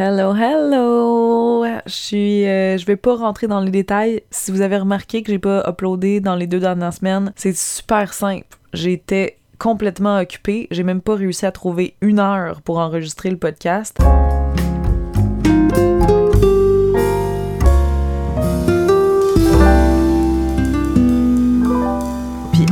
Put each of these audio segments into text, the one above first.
Hello, hello! Je suis. euh, je vais pas rentrer dans les détails. Si vous avez remarqué que j'ai pas uploadé dans les deux dernières semaines, c'est super simple. J'étais complètement occupée. J'ai même pas réussi à trouver une heure pour enregistrer le podcast.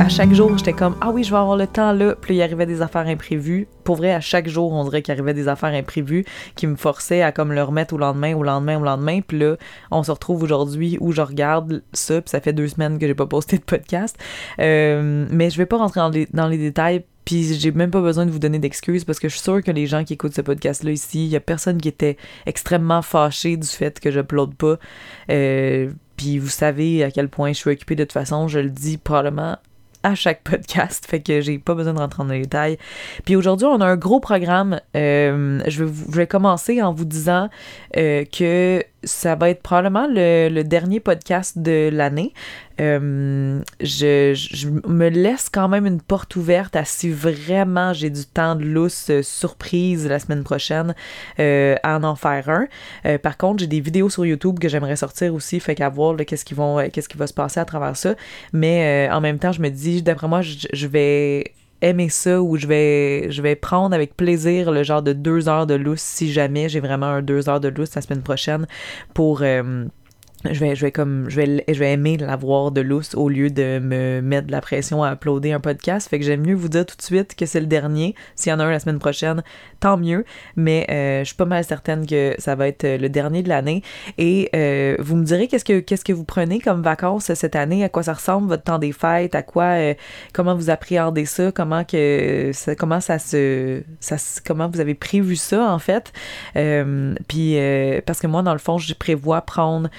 À chaque jour, j'étais comme ah oui, je vais avoir le temps là. Puis il arrivait des affaires imprévues. Pour vrai, à chaque jour, on dirait qu'il arrivait des affaires imprévues qui me forçaient à comme le remettre au lendemain, au lendemain, au lendemain. Puis là, on se retrouve aujourd'hui où je regarde ça. Puis ça fait deux semaines que j'ai pas posté de podcast. Euh, mais je vais pas rentrer dans les, dans les détails. Puis j'ai même pas besoin de vous donner d'excuses parce que je suis sûre que les gens qui écoutent ce podcast-là ici, il y a personne qui était extrêmement fâché du fait que j'uploade pas. Euh, puis vous savez à quel point je suis occupée de toute façon, je le dis probablement à chaque podcast, fait que j'ai pas besoin de rentrer dans les détails. Puis aujourd'hui, on a un gros programme. Euh, je, vais commencer en vous disant euh, que ça va être probablement le, dernier podcast de l'année. Euh, je, me laisse quand même une porte ouverte à si vraiment j'ai du temps de lousse euh, surprise la semaine prochaine euh, à en faire un. Par contre, j'ai des vidéos sur YouTube que j'aimerais sortir aussi, fait qu'à voir qu'est-ce qui va se passer à travers ça. Mais en même temps, je me dis, d'après moi, je vais aimer ça ou je vais je vais prendre avec plaisir le genre de deux heures de lousse si jamais j'ai vraiment un deux heures de lousse la semaine prochaine pour euh, je vais, je vais comme je vais, je vais aimer l'avoir de lousse au lieu de me mettre de la pression à uploader un podcast. Fait que j'aime mieux vous dire tout de suite que c'est le dernier. S'il y en a un la semaine prochaine, tant mieux. Mais euh, je suis pas mal certaine que ça va être euh, le dernier de l'année. Et euh, vous me direz qu'est-ce que qu'est-ce que vous prenez comme vacances cette année, à quoi ça ressemble votre temps des fêtes, à quoi euh, comment vous appréhendez ça, comment que comment ça se ça comment vous avez prévu ça en fait? Euh, puis euh, parce que moi dans le fond, je prévois prendre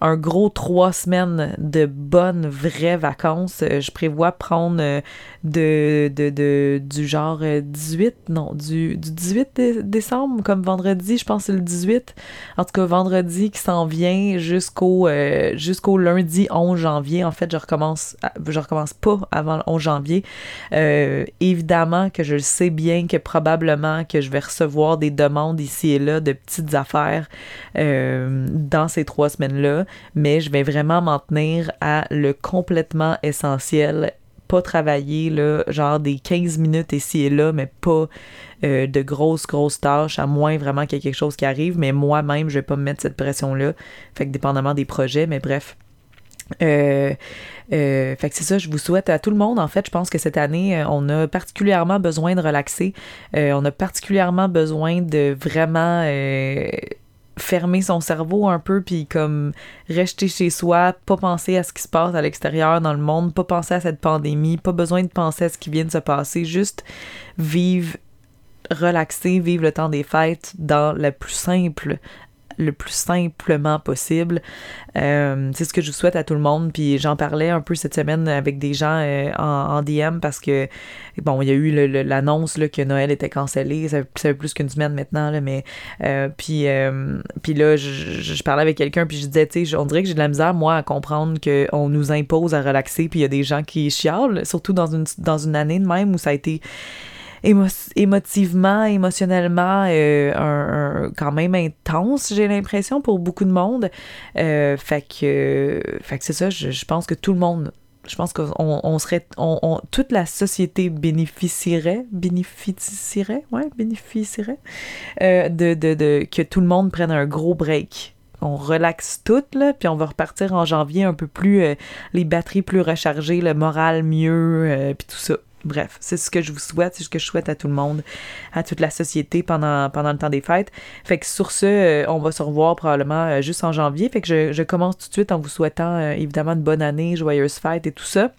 un gros trois semaines de bonnes vraies vacances. Euh, Je prévois prendre euh, de, de, de- du genre euh, 18, non, du, du 18 dé- décembre, comme vendredi, je pense c'est le 18. En tout cas, vendredi qui s'en vient jusqu'au euh, jusqu'au lundi 11 janvier. En fait, je recommence, je recommence pas avant le 11 janvier. Euh, évidemment que je sais bien que probablement que je vais recevoir des demandes ici et là de petites affaires euh, dans ces trois semaines-là, mais je vais vraiment m'en tenir à le complètement essentiel. Pas travailler, là, genre des 15 minutes ici et là, mais pas euh, de grosses, grosses tâches, à moins vraiment qu'il y ait quelque chose qui arrive, mais moi-même, je vais pas me mettre cette pression-là. Fait que dépendamment des projets, mais bref. Euh, euh, fait que c'est ça, je vous souhaite à tout le monde. En fait, je pense que cette année, on a particulièrement besoin de relaxer. On a particulièrement besoin de vraiment fermer son cerveau un peu, puis comme rester chez soi, pas penser à ce qui se passe à l'extérieur dans le monde, pas penser à cette pandémie, pas besoin de penser à ce qui vient de se passer, juste vivre, relaxer, vivre le temps des fêtes dans le plus simple le plus simplement possible. Euh, c'est ce que je souhaite à tout le monde. Puis j'en parlais un peu cette semaine avec des gens euh, en, DM parce que, bon, il y a eu l'annonce que Noël était cancellé. Ça, ça fait plus qu'une semaine maintenant, là, mais. euh, puis, euh, puis là, je parlais avec quelqu'un, puis je disais, tu sais, on dirait que j'ai de la misère, moi, à comprendre qu'on nous impose à relaxer, puis il y a des gens qui chialent, surtout dans une, dans une année de même où ça a été émo- émotivement, émotionnellement, euh, quand même intense, j'ai l'impression, pour beaucoup de monde. Euh, fait que, fait que c'est ça, je, pense que tout le monde, je pense qu'on on serait, toute la société bénéficierait, bénéficierait, ouais, bénéficierait, euh, de, que tout le monde prenne un gros break. On relaxe tout, là, puis on va repartir en janvier un peu plus, les batteries plus rechargées, le moral mieux, puis tout ça. Bref, c'est ce que je vous souhaite, c'est ce que je souhaite à tout le monde, à toute la société pendant, le temps des fêtes. Fait que sur ce, euh, on va se revoir probablement euh, juste en janvier. Fait que je, commence tout de suite en vous souhaitant euh, évidemment une bonne année, joyeuse fête et tout ça.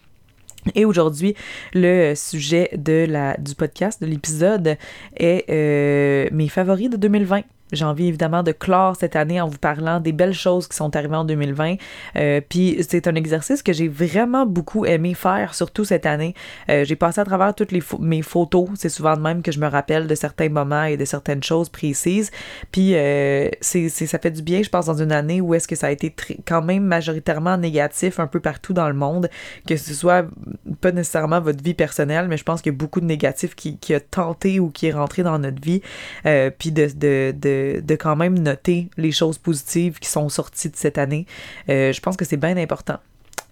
Et aujourd'hui, le sujet du podcast, de l'épisode, est mes favoris de 2020. J'ai envie évidemment de clore cette année en vous parlant des belles choses qui sont arrivées en 2020. Euh, Puis c'est un exercice que j'ai vraiment beaucoup aimé faire, surtout cette année. Euh, j'ai passé à travers toutes les mes photos. C'est souvent de même que je me rappelle de certains moments et de certaines choses précises. Puis euh, c'est, ça fait du bien, je pense, dans une année où est-ce que ça a été quand même majoritairement négatif un peu partout dans le monde, que ce soit pas nécessairement votre vie personnelle, mais je pense qu'il y a beaucoup de négatifs qui, qui a tenté ou qui est rentré dans notre vie. Euh, puis de, de, de, de, quand même noter les choses positives qui sont sorties de cette année. je pense que c'est bien important.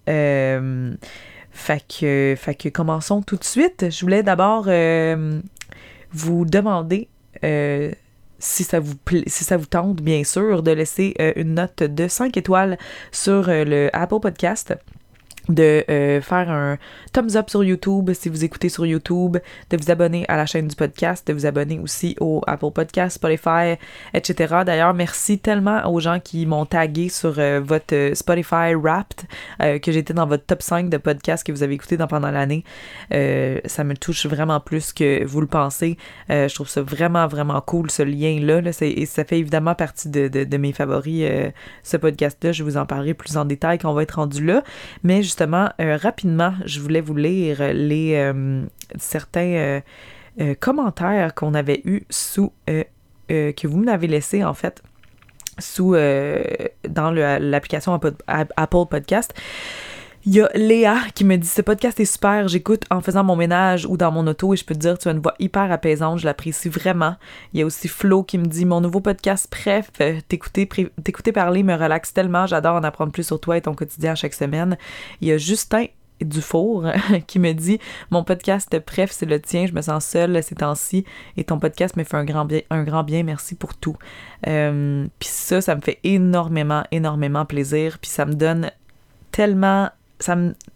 fait, que, fait que commençons tout de suite. Je voulais d'abord vous demander si ça vous si ça vous tente, bien sûr, de laisser une note de 5 étoiles sur le Apple Podcast de euh, faire un thumbs up sur YouTube si vous écoutez sur YouTube, de vous abonner à la chaîne du podcast, de vous abonner aussi au Apple Podcast, Spotify, etc. D'ailleurs, merci tellement aux gens qui m'ont tagué sur euh, votre euh, Spotify Wrapped, que j'étais dans votre top 5 de podcasts que vous avez écouté pendant l'année. ça me touche vraiment plus que vous le pensez. je trouve ça vraiment, vraiment cool, ce lien-là. Là, et ça fait évidemment partie de, de, de mes favoris, ce podcast-là. Je vous en parlerai plus en détail quand on va être rendu là. Mais justement, euh, rapidement, je voulais vous lire les euh, certains euh, commentaires qu'on avait eus sous que vous m'avez laissé en fait sous dans l'application Apple Podcast. Il y a Léa qui me dit ce podcast est super, j'écoute en faisant mon ménage ou dans mon auto et je peux te dire tu as une voix hyper apaisante, je l'apprécie vraiment. Il y a aussi Flo qui me dit mon nouveau podcast bref, euh, t'écouter parler me relaxe tellement, j'adore en apprendre plus sur toi et ton quotidien chaque semaine. Il y a Justin Dufour qui me dit mon podcast bref c'est le tien je me sens seule ces temps-ci et ton podcast me fait un grand bien un grand bien merci pour tout euh, puis ça ça me fait énormément énormément plaisir puis ça me donne tellement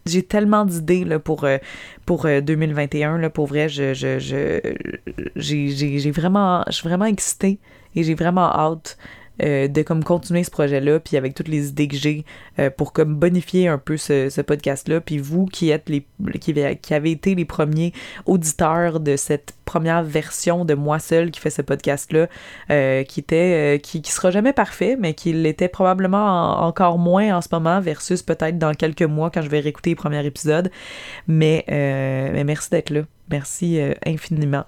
j'ai tellement d'idées là, pour, euh, pour 2021. Euh, là, pour vrai, je, je, je, j'ai, vraiment, je suis vraiment excitée et j'ai vraiment hâte euh, de comme continuer ce projet-là, puis avec toutes les idées que j'ai euh, pour comme bonifier un peu ce, podcast-là. Puis vous qui êtes les qui, qui, avez été les premiers auditeurs de cette première version de moi seul qui fait ce podcast-là, euh, qui était qui, qui sera jamais parfait, mais qui l'était probablement encore moins en ce moment versus peut-être dans quelques mois quand je vais réécouter les premiers épisodes. Mais merci d'être là. Merci infiniment.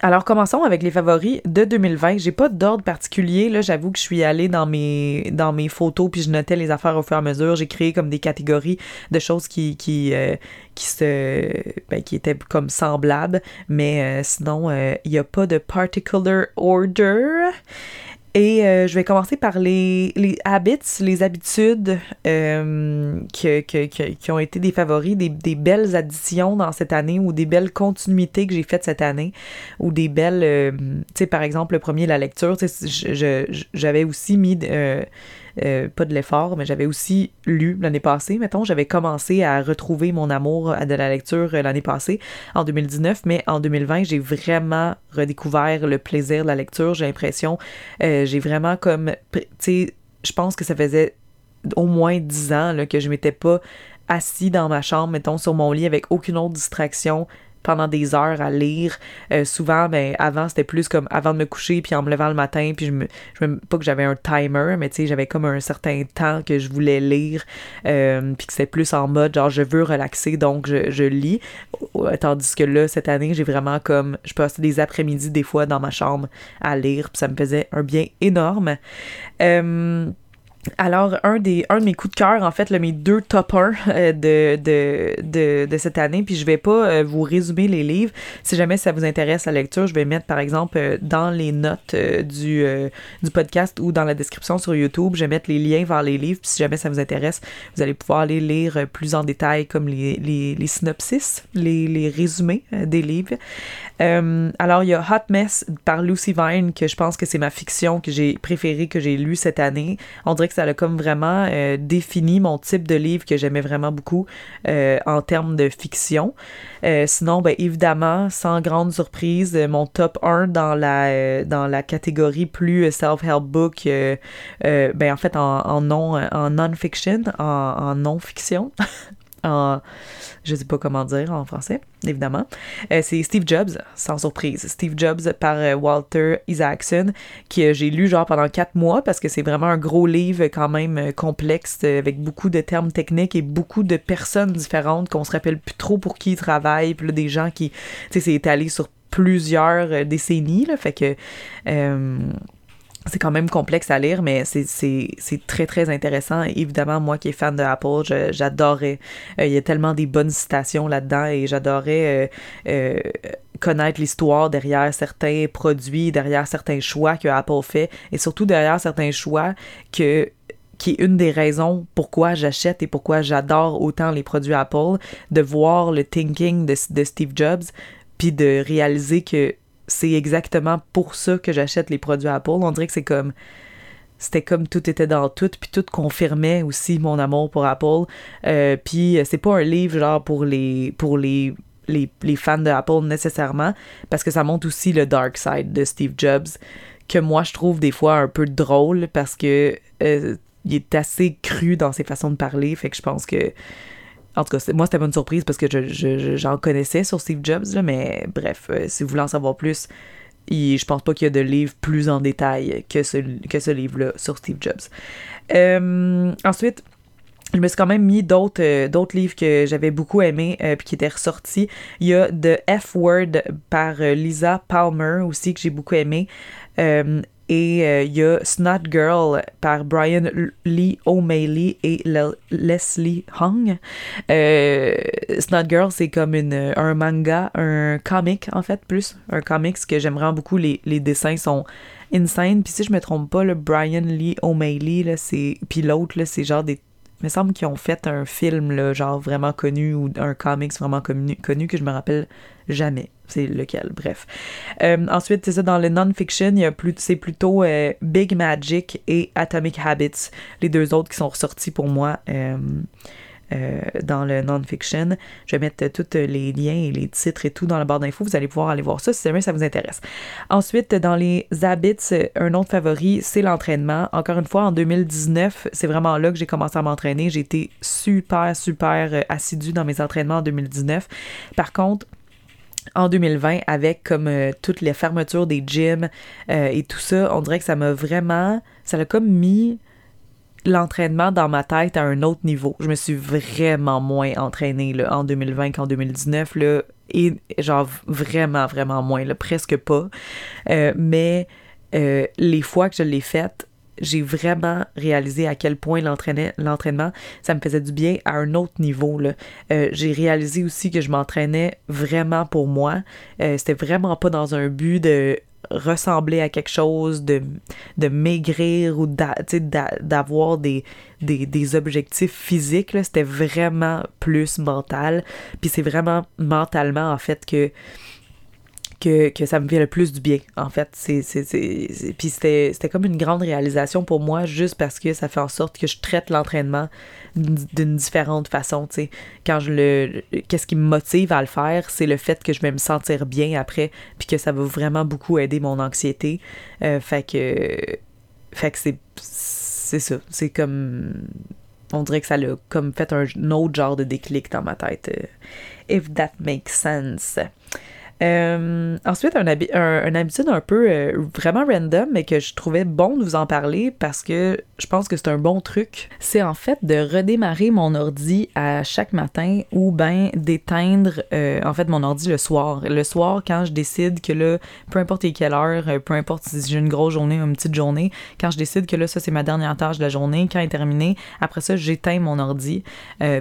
Alors commençons avec les favoris de 2020. J'ai pas d'ordre particulier là, j'avoue que je suis allée dans mes dans mes photos puis je notais les affaires au fur et à mesure. J'ai créé comme des catégories de choses qui qui euh, qui se ben, étaient comme semblables, mais euh, sinon euh, il n'y a pas de particular order. Et euh, je vais commencer par les, habits, les habitudes euh, que, que, qui ont été des favoris, des, des, belles additions dans cette année ou des belles continuités que j'ai faites cette année ou des belles, euh, tu sais, par exemple, le premier, la lecture, j'avais aussi mis euh, pas de l'effort, mais j'avais aussi lu l'année passée, mettons, j'avais commencé à retrouver mon amour de la lecture euh, l'année passée, en 2019, mais en 2020, j'ai vraiment redécouvert le plaisir de la lecture, j'ai l'impression, euh, j'ai vraiment comme, tu sais, je pense que ça faisait au moins dix ans là, que je m'étais pas assis dans ma chambre, mettons, sur mon lit avec aucune autre distraction pendant des heures à lire. Euh, souvent, ben, avant, c'était plus comme avant de me coucher, puis en me levant le matin, puis je me, je me pas que j'avais un timer, mais tu sais, j'avais comme un certain temps que je voulais lire, euh, puis que c'était plus en mode genre je veux relaxer, donc je, je lis. Tandis que là, cette année, j'ai vraiment comme, je passais des après-midi des fois dans ma chambre à lire, puis ça me faisait un bien énorme. Euh, alors, un, des, de mes coups de cœur, en fait, là, mes deux top 1 euh, de, de, de, cette année, puis je vais pas euh, vous résumer les livres. Si jamais ça vous intéresse la lecture, je vais mettre, par exemple, euh, dans les notes du, podcast ou dans la description sur YouTube, je vais mettre les liens vers les livres, puis si jamais ça vous intéresse, vous allez pouvoir aller lire plus en détail comme les, les, les synopsis, les, les résumés des livres. alors, il y a Hot Mess par Lucy Vine, que je pense que c'est ma fiction que j'ai préférée, que j'ai lue cette année. Ça a comme vraiment euh, défini mon type de livre que j'aimais vraiment beaucoup euh, en termes de fiction. Euh, sinon, ben, évidemment, sans grande surprise, mon top 1 dans la, dans la catégorie plus self-help book, ben, en fait, en, non, en non-fiction, en, en non-fiction, en je sais pas comment dire en français, évidemment. Euh, c'est Steve Jobs, sans surprise. Steve Jobs par euh, Walter Isaacson, que euh, j'ai lu genre pendant quatre mois parce que c'est vraiment un gros livre quand même complexe avec beaucoup de termes techniques et beaucoup de personnes différentes qu'on se rappelle plus trop pour qui ils travaillent, puis là, des gens qui, tu sais, c'est étalé sur plusieurs décennies, là, fait que c'est quand même complexe à lire, mais c'est très, très intéressant. évidemment, moi qui est fan de Apple, j'adorais. Euh, il y a tellement des bonnes citations là-dedans et j'adorais euh, euh, connaître l'histoire derrière certains produits, derrière certains choix que Apple fait et surtout derrière certains choix que qui est une des raisons pourquoi j'achète et pourquoi j'adore autant les produits Apple, de voir le thinking de, de Steve Jobs, puis de réaliser que c'est exactement pour ça que j'achète les produits Apple. On dirait que c'est comme c'était comme tout était dans tout, puis tout confirmait aussi mon amour pour Apple. Euh, puis c'est pas un livre genre pour les pour les, les, les fans de Apple nécessairement, parce que ça montre aussi le dark side de Steve Jobs, que moi je trouve des fois un peu drôle parce que euh, il est assez cru dans ses façons de parler, fait que je pense que en tout cas, moi, c'était pas une surprise parce que j'en connaissais sur Steve Jobs, mais bref, euh, si vous voulez en savoir plus, je pense pas qu'il y a de livre plus en détail que ce, que ce livre-là sur Steve Jobs. Euh, ensuite, je me suis quand même mis d'autres euh, d'autres livres que j'avais beaucoup aimés et qui étaient ressortis. Il y a The F Word par Lisa Palmer aussi que j'ai beaucoup aimé. Et euh, il y a Snot Girl par Brian Lee O'Malley et Leslie Hung. Euh, Snot Girl, c'est comme un manga, un comic en fait, plus. Un comics que j'aime vraiment beaucoup. Les, les, dessins sont insane. Puis si je me trompe pas, le Brian Lee O'Malley, c'est. Puis l'autre, c'est genre des me semble qu'ils ont fait un film, là, genre vraiment connu, ou un comics vraiment connu, que je me rappelle jamais. C'est lequel, bref. Euh, ensuite, c'est ça, dans le non-fiction, c'est plutôt euh, Big Magic et Atomic Habits, les deux autres qui sont ressortis pour moi. Euh, euh, dans le non-fiction. Je vais mettre tous les liens et les titres et tout dans la barre d'infos. Vous allez pouvoir aller voir ça si jamais ça vous intéresse. Ensuite, dans les habits, un autre favori, c'est l'entraînement. Encore une fois, en 2019, c'est vraiment là que j'ai commencé à m'entraîner. J'ai été super, super euh, assidue dans mes entraînements en 2019. Par contre, en 2020 avec comme euh, toutes les fermetures des gyms et tout ça, on dirait que ça m'a vraiment, ça l'a comme mis l'entraînement dans ma tête à un autre niveau. Je me suis vraiment moins entraînée en 2020 qu'en 2019. Là, et genre vraiment, vraiment moins, presque pas. Euh, mais euh, les fois que je l'ai faite, j'ai vraiment réalisé à quel point l'entraînement, ça me faisait du bien à un autre niveau. Euh, j'ai réalisé aussi que je m'entraînais vraiment pour moi. C'était vraiment pas dans un but de ressembler à quelque chose, de, maigrir ou d'avoir des, objectifs physiques. C'était vraiment plus mental. Puis c'est vraiment mentalement, en fait, que que, ça me fait le plus du bien, en fait. C'est, Puis c'était, comme une grande réalisation pour moi, juste parce que ça fait en sorte que je traite l'entraînement d'une différente façon, tu sais. Quand je le... Qu'est-ce qui me motive à le faire, c'est le fait que je vais me sentir bien après, puis que ça va vraiment beaucoup aider mon anxiété. Euh, fait que... Fait que c'est... C'est ça. C'est comme... On dirait que ça l'a comme fait un autre genre de déclic dans ma tête. Euh, if that makes sense. Euh, ensuite, un, habitude un peu euh, vraiment random, mais que je trouvais bon de vous en parler parce que je pense que c'est un bon truc. C'est en fait de redémarrer mon ordi à chaque matin ou bien d'éteindre euh, en fait mon ordi le soir. Le soir, quand je décide que là, peu importe quelle heure, peu importe si j'ai une grosse journée ou une petite journée, quand je décide que là, ça c'est ma dernière tâche de la journée, quand elle est terminée, après ça, j'éteins mon ordi.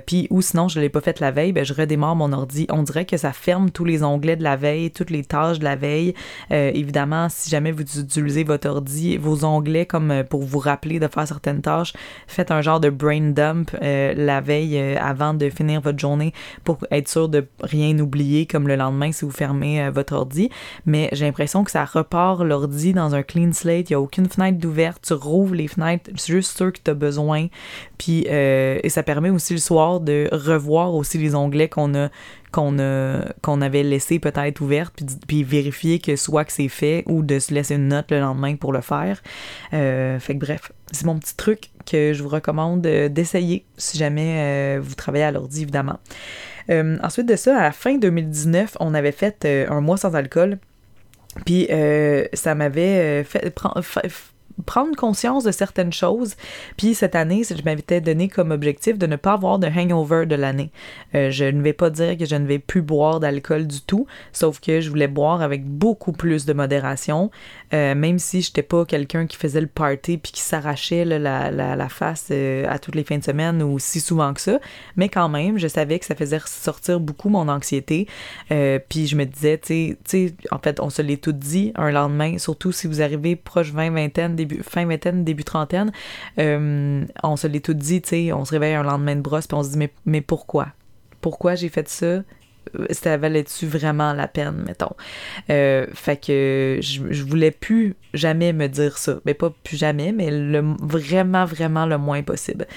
puis, ou sinon, je l'ai pas fait la veille, ben, je redémarre mon ordi. On dirait que ça ferme tous les onglets de la veille toutes les tâches de la veille. Euh, évidemment, si jamais vous utilisez votre ordi, vos onglets comme euh, pour vous rappeler de faire certaines tâches, faites un genre de brain dump euh, la veille avant de finir votre journée pour être sûr de rien oublier comme le lendemain si vous fermez votre ordi. Mais j'ai l'impression que ça repart l'ordi dans un clean slate. Il n'y a aucune fenêtre d'ouverte. Tu rouvres les fenêtres juste ceux que tu as besoin. Puis, et ça permet aussi le soir de revoir aussi les onglets qu'on a qu'on avait laissé peut-être ouverte, puis, puis, vérifier que soit que c'est fait ou de se laisser une note le lendemain pour le faire. Euh, fait que bref, c'est mon petit truc que je vous recommande euh, d'essayer si jamais euh, vous travaillez à l'ordi, évidemment. ensuite de ça, à la fin 2019, on avait fait un mois sans alcool. Puis ça m'avait fait, prendre conscience de certaines choses. Puis cette année, je m'avais donné comme objectif de ne pas avoir de hangover de l'année. Euh, je ne vais pas dire que je ne vais plus boire d'alcool du tout, sauf que je voulais boire avec beaucoup plus de modération, euh, même si je n'étais pas quelqu'un qui faisait le party puis qui s'arrachait la, la, la, face euh, à toutes les fins de semaine ou si souvent que ça. Mais quand même, je savais que ça faisait sortir beaucoup mon anxiété. puis je me disais, tu sais, en fait, on se l'est tout dit un lendemain, surtout si vous arrivez proche 20, vingtaine, début, fin vingtaine, début trentaine, euh, on se l'est tout dit, tu sais, on se réveille un lendemain de brosse, puis on se dit, mais, mais pourquoi? Pourquoi j'ai fait ça? Euh, ça valait-tu vraiment la peine, mettons? Euh, fait que je, je, voulais plus jamais me dire ça. Mais pas plus jamais, mais le, vraiment, vraiment le moins possible.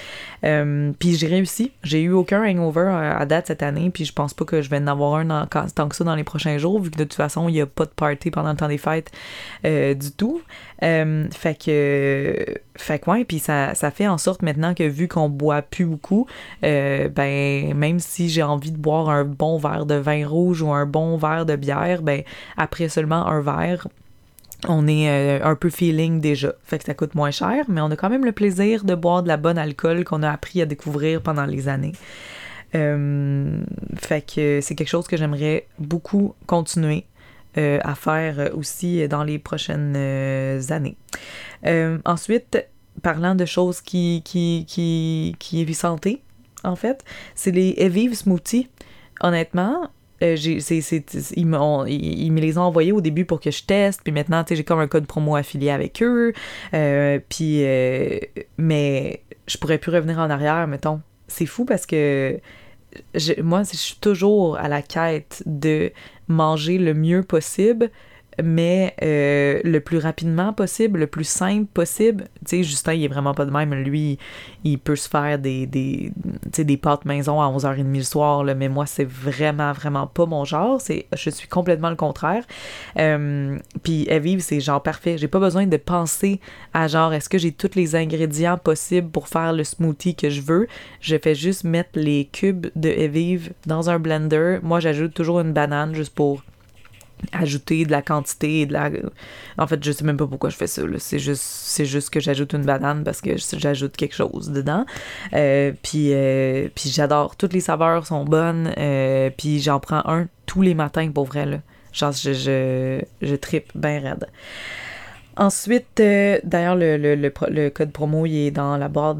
Euh, puis j'ai réussi. J'ai eu aucun hangover à date cette année, puis je pense pas que je vais en avoir un tant que ça dans les prochains jours, vu que de toute façon, il n'y a pas de party pendant le temps des fêtes du tout. fait que, fait que ouais, puis ça, ça fait en sorte maintenant que vu qu'on boit plus beaucoup, ben même si j'ai envie de boire un bon verre de vin rouge ou un bon verre de bière, ben après seulement un verre, on est euh, un peu feeling déjà. Fait que ça coûte moins cher, mais on a quand même le plaisir de boire de la bonne alcool qu'on a appris à découvrir pendant les années. Euh, fait que c'est quelque chose que j'aimerais beaucoup continuer euh, à faire aussi dans les prochaines années. ensuite, parlant de choses qui, qui, qui, qui est santé, en fait, c'est les Evive Smoothies honnêtement, euh, ils, ils, me les ont envoyés au début pour que je teste, puis maintenant, j'ai comme un code promo affilié avec eux. Euh, puis, euh, mais je pourrais plus revenir en arrière, mettons. C'est fou parce que moi, je suis toujours à la quête de manger le mieux possible, mais euh, le plus rapidement possible, le plus simple possible. Tu sais, Justin, il est vraiment pas de même. Lui, il peut se faire des, des, des pâtes maison à 11h30 le soir, là, mais moi, c'est vraiment, vraiment pas mon genre. C'est, je suis complètement le contraire. Euh, puis, Evive, c'est genre parfait. J'ai pas besoin de penser à genre, est-ce que j'ai tous les ingrédients possibles pour faire le smoothie que je veux? Je fais juste mettre les cubes de Evive dans un blender. Moi, j'ajoute toujours une banane juste pour ajouter de la quantité de la en fait je sais même pas pourquoi je fais ça c'est juste c'est juste que j'ajoute une banane parce que j'ajoute quelque chose dedans euh, puis euh, puis j'adore toutes les saveurs sont bonnes euh, puis j'en prends un tous les matins pour vrai là genre je je, je tripe bien raide Ensuite, d'ailleurs, le, le, le, code promo, il est dans la barre.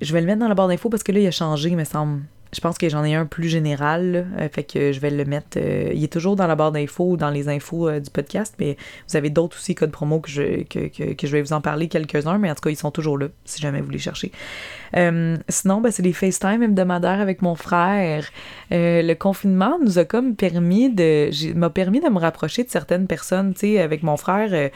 je vais le mettre dans la barre d'infos parce que là, il a changé, il me semble. Je pense que j'en ai un plus général, euh, fait que je vais le mettre. Euh, il est toujours dans la barre d'infos ou dans les infos euh, du podcast, mais vous avez d'autres aussi codes promo que je, que, que, je vais vous en parler quelques-uns, mais en tout cas, ils sont toujours là, si jamais vous les cherchez. sinon, ben, c'est les FaceTime hebdomadaires avec mon frère. le confinement nous a comme permis de. m'a permis de me rapprocher de certaines personnes, tu sais, avec mon frère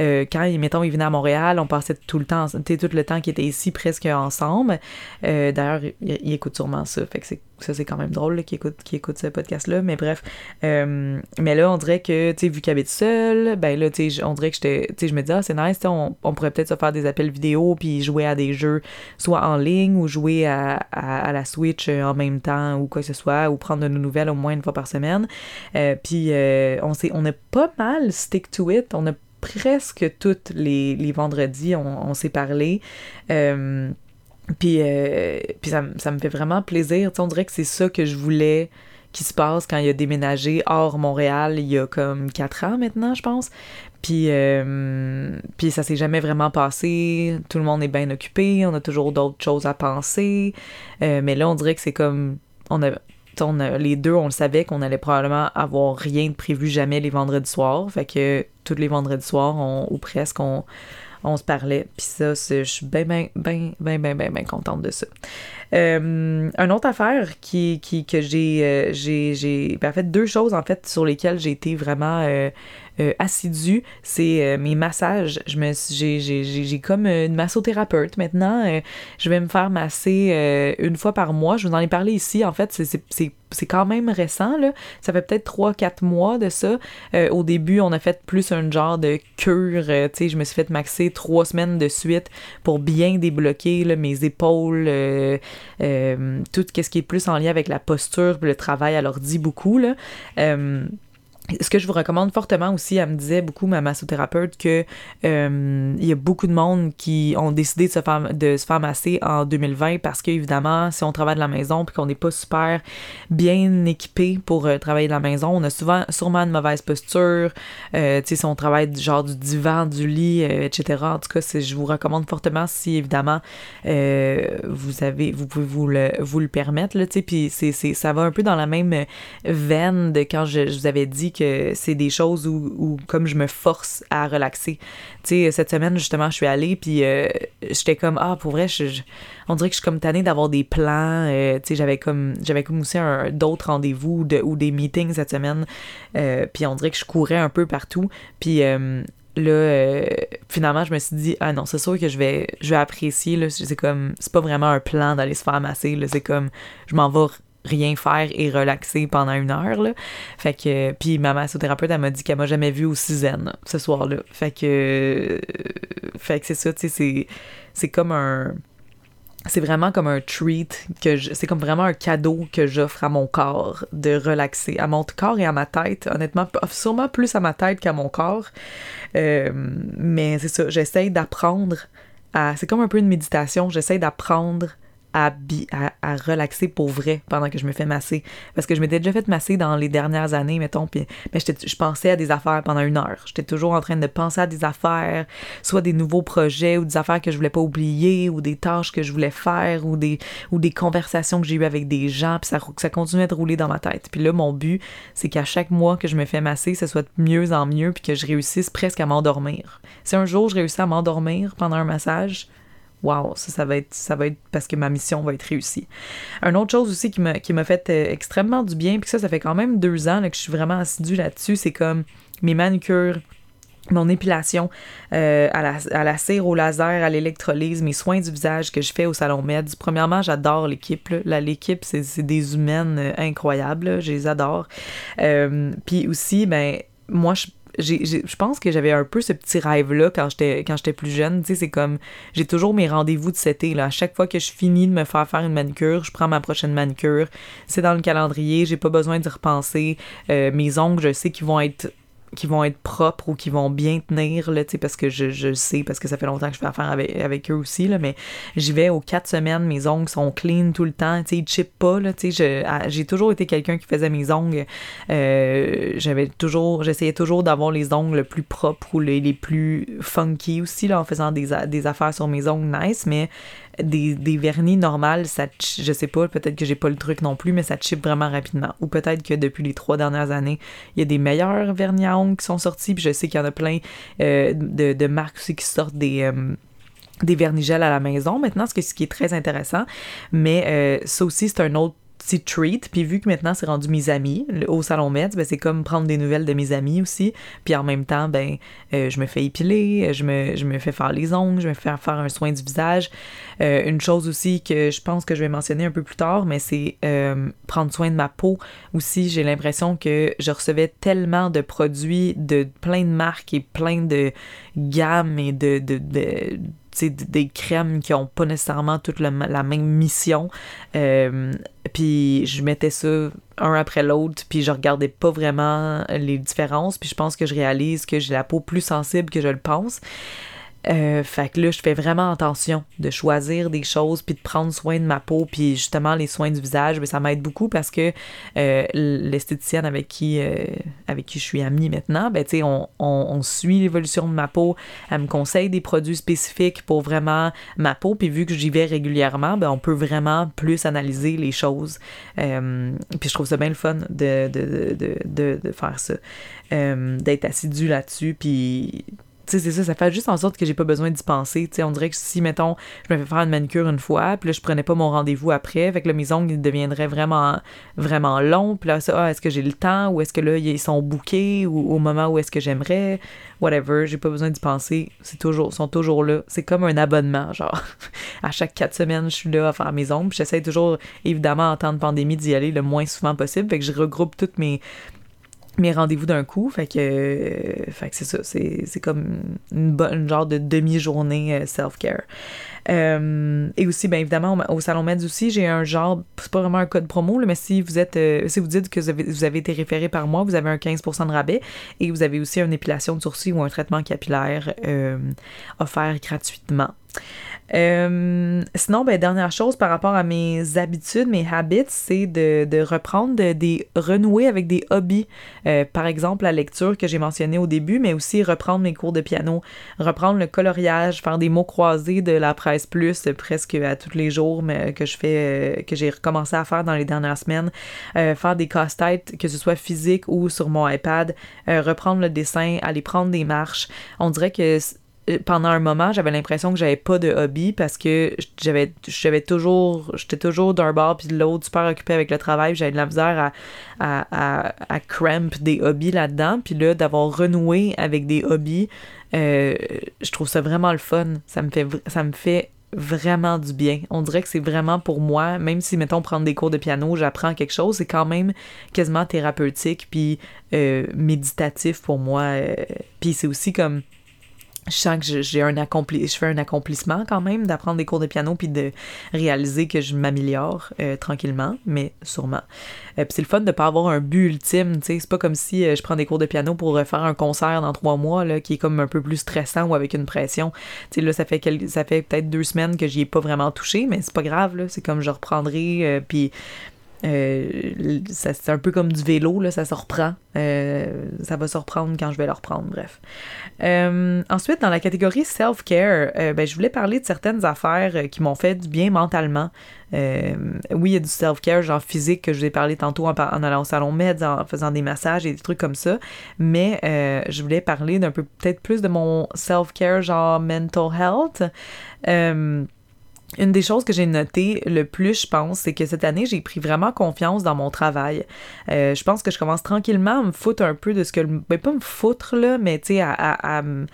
euh, quand, mettons, il venait à Montréal, on passait tout le temps, tout le temps qu'il était ici presque ensemble. Euh, d'ailleurs, il, écoute sûrement ça, fait que ça c'est quand même drôle qu'il écoute, écoute ce podcast-là, mais bref. Euh, mais là, on dirait que, tu sais, vu qu'il habite seul, ben là, tu sais, on dirait que j'étais, tu je me dis, ah, c'est nice, on, on pourrait peut-être se faire des appels vidéo puis jouer à des jeux, soit en ligne ou jouer à, à, la Switch en même temps ou quoi que ce soit, ou prendre de nos nouvelles au moins une fois par semaine. puis on, on a pas mal stick to it, on a presque tous les, vendredis, on, s'est parlé. Euh, puis, euh, ça, me fait vraiment plaisir. on dirait que c'est ça que je voulais qui se passe quand il a déménagé hors Montréal il y a comme quatre ans maintenant, je pense. Puis, euh, puis ça s'est jamais vraiment passé. Tout le monde est bien occupé. On a toujours d'autres choses à penser. mais là, on dirait que c'est comme... On a, les deux, on le savait qu'on allait probablement avoir rien de prévu jamais les vendredis soirs. Fait que tous les vendredis soirs, ou presque, on, on se parlait. Puis ça, je suis bien, bien, bien, bien, bien, bien, bien contente de ça. Euh, une autre affaire qui, qui que j'ai, euh, j'ai, j'ai, ben, en fait, deux choses, en fait, sur lesquelles j'ai été vraiment... Euh, euh, assidu, c'est euh, mes massages. Je me j'ai, comme une massothérapeute maintenant. Euh, je vais me faire masser une fois par mois. Je vous en ai parlé ici. En fait, c'est, quand même récent. Ça fait peut-être 3-4 mois de ça. au début, on a fait plus un genre de cure. je me suis fait maxer trois semaines de suite pour bien débloquer mes épaules, tout ce qui est plus en lien avec la posture, le travail à l'ordi beaucoup. Ce que je vous recommande fortement aussi, elle me disait beaucoup, ma massothérapeute, que euh, il y a beaucoup de monde qui ont décidé de se faire, de se faire masser en 2020 parce qu'évidemment, si on travaille de la maison puis qu'on n'est pas super bien équipé pour euh, travailler de la maison, on a souvent sûrement une mauvaise posture. Euh, tu sais, si on travaille genre du divan, du lit, etc. En tout cas, je vous recommande fortement si évidemment vous avez, vous pouvez vous le, vous le permettre, là, tu sais, puis c'est, ça va un peu dans la même veine de quand je, je vous avais dit que c'est des choses où, comme je me force à relaxer. Tu sais, cette semaine, justement, je suis allée, puis euh, j'étais comme, ah, pour vrai, je, on dirait que je suis comme tannée d'avoir des plans. Euh, tu sais, j'avais comme, j'avais comme aussi d'autres rendez-vous de, ou des meetings cette semaine, euh, puis on dirait que je courais un peu partout. Puis là finalement je me suis dit ah non c'est sûr que je vais je vais apprécier là c'est comme c'est pas vraiment un plan d'aller se faire masser là c'est comme je m'en vais rien faire et relaxer pendant une heure. Fait que, puis ma massothérapeute, elle m'a dit qu'elle m'a jamais vu aussi zen ce soir-là. Fait que, fait que c'est ça, tu c'est comme un c'est vraiment comme un treat que c'est comme vraiment un cadeau que j'offre à mon corps de relaxer à mon corps et à ma tête honnêtement sûrement plus à ma tête qu'à mon corps euh, mais c'est ça j'essaye d'apprendre à c'est comme un peu une méditation j'essaye d'apprendre à, relaxer pour vrai pendant que je me fais masser. Parce que je m'étais déjà fait masser dans les dernières années, mettons, puis mais je pensais à des affaires pendant une heure. J'étais toujours en train de penser à des affaires, soit des nouveaux projets ou des affaires que je voulais pas oublier ou des tâches que je voulais faire ou des, ou des conversations que j'ai eues avec des gens, puis ça, ça continuait de rouler dans ma tête. Puis là, mon but, c'est qu'à chaque mois que je me fais masser, ce soit de mieux en mieux, puis que je réussisse presque à m'endormir. Si un jour je réussis à m'endormir pendant un massage, wow, ça, va être, ça va être parce que ma mission va être réussie. Une autre chose aussi qui m'a, qui fait euh, extrêmement du bien, puis ça, ça fait quand même deux ans que je suis vraiment assidue là-dessus, c'est comme mes manucures, mon épilation euh, à, la, à la cire au laser, à l'électrolyse, mes soins du visage que je fais au Salon Med. Premièrement, j'adore l'équipe. Là. L'équipe, c'est, des humaines euh, incroyables. Je les adore. Puis aussi, ben, moi, je je pense que j'avais un peu ce petit rêve-là quand j'étais quand j'étais plus jeune. Tu sais, c'est comme j'ai toujours mes rendez-vous de cet été. À chaque fois que je finis de me faire faire une manicure, je prends ma prochaine manicure. C'est dans le calendrier, j'ai pas besoin d'y repenser. Euh, mes ongles, je sais qu'ils vont être qui vont être propres ou qui vont bien tenir, là, parce que je, je sais, parce que ça fait longtemps que je fais affaire avec, avec eux aussi, là, mais j'y vais aux quatre semaines, mes ongles sont clean tout le temps, tu sais, ils chippent pas, là, j'ai toujours été quelqu'un qui faisait mes ongles, euh, j'avais toujours, j'essayais toujours d'avoir les ongles plus propres ou les, les plus funky aussi, là, en faisant des, des affaires sur mes ongles nice, mais des, vernis normales, ça, je sais pas, peut-être que j'ai pas le truc non plus, mais ça chip vraiment rapidement. Ou peut-être que depuis les trois dernières années, il y a des meilleurs vernis à ongles qui sont sortis, puis je sais qu'il y en a plein euh, de, marques aussi qui sortent des... Euh, des vernigels à la maison maintenant, ce, ce qui est très intéressant. Mais euh, ça aussi, c'est un autre petit treat. Puis vu que maintenant c'est rendu mes amis au Salon Metz, ben c'est comme prendre des nouvelles de mes amis aussi. Puis en même temps, ben euh, je me fais épiler, je me, je me fais faire les ongles, je me fais faire un soin du visage. Euh, une chose aussi que je pense que je vais mentionner un peu plus tard, mais c'est euh, prendre soin de ma peau aussi. J'ai l'impression que je recevais tellement de produits de plein de marques et plein de gammes et de, de, de des crèmes qui ont pas nécessairement toute la même mission. Euh, puis je mettais ça un après l'autre, puis je regardais pas vraiment les différences, puis je pense que je réalise que j'ai la peau plus sensible que je le pense. Euh, fait que là, je fais vraiment attention de choisir des choses puis de prendre soin de ma peau puis justement les soins du visage, ça m'aide beaucoup parce que euh, l'esthéticienne avec qui euh, avec qui je suis amie maintenant, ben tu on, on, suit l'évolution de ma peau, elle me conseille des produits spécifiques pour vraiment ma peau puis vu que j'y vais régulièrement, ben on peut vraiment plus analyser les choses. puis je trouve ça bien le fun de, de, de, de, de faire ça, d'être assidu là-dessus puis tu sais, c'est ça, ça fait juste en sorte que j'ai pas besoin d'y penser. Tu sais, on dirait que si, mettons, je me fais faire une manicure une fois, puis là, je prenais pas mon rendez-vous après, fait que là, mes ongles deviendraient vraiment, vraiment longs, puis là, ça, ah, est-ce que j'ai le temps, ou est-ce que là, ils sont bouqués, ou au moment où est-ce que j'aimerais, whatever, j'ai pas besoin d'y penser, c'est toujours, sont toujours là. C'est comme un abonnement, genre. à chaque quatre semaines, je suis là à faire mes ongles, j'essaie toujours, évidemment, en temps de pandémie, d'y aller le moins souvent possible, fait que je regroupe toutes mes, mes rendez-vous d'un coup. Fait que, fait que c'est ça. C'est, comme une, bonne genre de demi-journée euh, self-care. Euh, et aussi, bien évidemment, au, Salon Med aussi, j'ai un genre, c'est pas vraiment un code promo, mais si vous êtes, euh, si vous dites que vous avez, vous avez, été référé par moi, vous avez un 15% de rabais et vous avez aussi une épilation de sourcils ou un traitement capillaire offert gratuitement. Euh, sinon, ben, dernière chose par rapport à mes habitudes, mes habits, c'est de, de, reprendre des renouer avec des hobbies. Euh, par exemple, la lecture que j'ai mentionné au début, mais aussi reprendre mes cours de piano, reprendre le coloriage, faire des mots croisés de la presse plus presque à tous les jours, mais que je fais, euh, que j'ai recommencé à faire dans les dernières semaines, faire des casse-têtes, que ce soit physique ou sur mon iPad, reprendre le dessin, aller prendre des marches. On dirait que pendant un moment, j'avais l'impression que j'avais pas de hobby parce que j'avais j'avais toujours j'étais toujours d'un bord puis de l'autre super occupée avec le travail, j'avais de la misère à à, à, cramp des hobbies là-dedans, puis là d'avoir renoué avec des hobbies, euh, je trouve ça vraiment le fun, ça me fait ça me fait vraiment du bien. On dirait que c'est vraiment pour moi, même si, mettons, prendre des cours de piano, j'apprends quelque chose, c'est quand même quasiment thérapeutique, puis euh, méditatif pour moi. puis c'est aussi comme je sens que j'ai un accompli je fais un accomplissement quand même d'apprendre des cours de piano puis de réaliser que je m'améliore euh, tranquillement mais sûrement. Euh, puis c'est le fun de pas avoir un but ultime tu sais. C'est pas comme si euh, je prends des cours de piano pour faire un concert dans trois mois là qui est comme un peu plus stressant ou avec une pression. Tu sais là ça fait fait peut-être deux semaines que j'y ai pas vraiment touché mais c'est pas grave là. C'est comme je reprendrai puis euh, c'est un peu comme du vélo, là, ça se reprend. Euh, ça va se reprendre quand je vais le reprendre, bref. Euh, ensuite, dans la catégorie self-care, ben, je voulais parler de certaines affaires qui m'ont fait du bien mentalement. oui, il y a du self-care, genre physique, que je vous ai parlé tantôt en, allant au salon med, en faisant des massages et des trucs comme ça. Mais je voulais parler d'un peu, peut-être plus de mon self-care, genre mental health. Une des choses que j'ai notées le plus, je pense, c'est que cette année, j'ai pris vraiment confiance dans mon travail. Euh, je pense que je commence tranquillement à me foutre un peu de ce que... Ben, pas me foutre, là, mais tu sais, à, à, me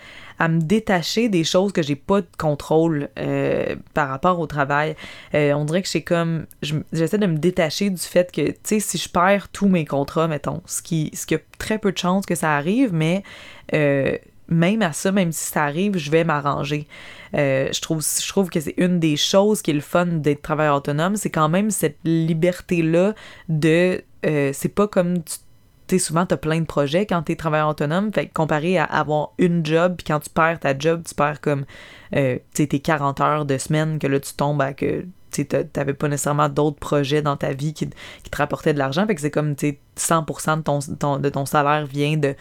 détacher des choses que j'ai pas de contrôle euh, par rapport au travail. Euh, on dirait que j'ai comme... J'essaie de me détacher du fait que, tu sais, si je perds tous mes contrats, mettons, ce qui, ce qui a très peu de chances que ça arrive, mais même à ça, même si ça arrive, je vais m'arranger. Euh, je, trouve, je trouve que c'est une des choses qui est le fun d'être travailleur autonome, c'est quand même cette liberté-là de... Euh, c'est pas comme tu sais, souvent, tu as plein de projets quand tu es travailleur autonome. Fait comparé à avoir une job, puis quand tu perds ta job, tu perds comme euh, tes 40 heures de semaine, que là, tu tombes à que tu n'avais pas nécessairement d'autres projets dans ta vie qui, qui te rapportaient de l'argent. Fait que c'est comme 100% de ton, de ton salaire vient de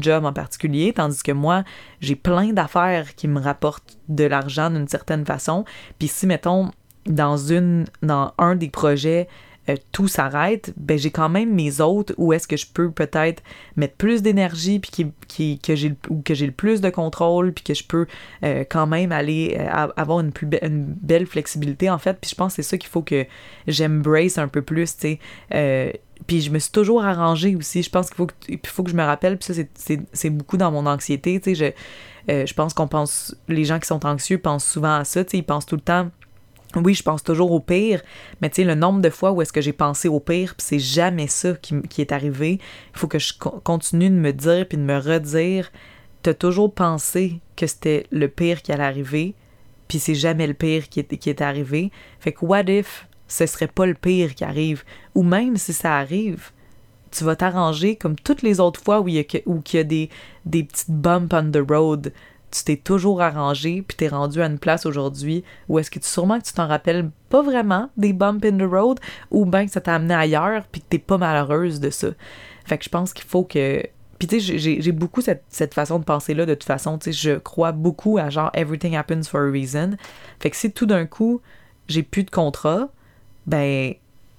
job en particulier, tandis que moi, j'ai plein d'affaires qui me rapportent de l'argent d'une certaine façon. Puis si, mettons, dans une dans un des projets, euh, tout s'arrête, ben j'ai quand même mes autres où est-ce que je peux peut-être mettre plus d'énergie puis qui, qui, que j'ai ou que j'ai le plus de contrôle puis que je peux euh, quand même aller euh, avoir une plus une belle flexibilité en fait puis je pense que c'est ça qu'il faut que j'embrace un peu plus tu sais puis je me suis toujours arrangée aussi. Je pense qu'il faut que, faut que je me rappelle, puis ça, c'est beaucoup dans mon anxiété. Tu sais, je, je pense qu'on pense, les gens qui sont anxieux pensent souvent à ça. Tu sais, ils pensent tout le temps. Oui, je pense toujours au pire, mais tu sais, le nombre de fois où est-ce que j'ai pensé au pire, puis c'est jamais ça qui, qui, est arrivé. Il faut que je continue de me dire puis de me redire t'as toujours pensé que c'était le pire qui allait arriver, puis c'est jamais le pire qui est, arrivé. Fait que what if ce serait pas le pire qui arrive? Ou même si ça arrive, tu vas t'arranger comme toutes les autres fois où il y a, où il y a des, des petites bumps on the road. Tu t'es toujours arrangé, puis t'es rendu à une place aujourd'hui où est-ce que tu sûrement que tu t'en rappelles pas vraiment des bumps in the road, ou bien que ça t'a amené ailleurs, puis que t'es pas malheureuse de ça. Fait que je pense qu'il faut que puis tu sais, j'ai beaucoup cette, cette, façon de penser-là de toute façon. Tu sais, je crois beaucoup à genre everything happens for a reason. Fait que si tout d'un coup, j'ai plus de contrat, ben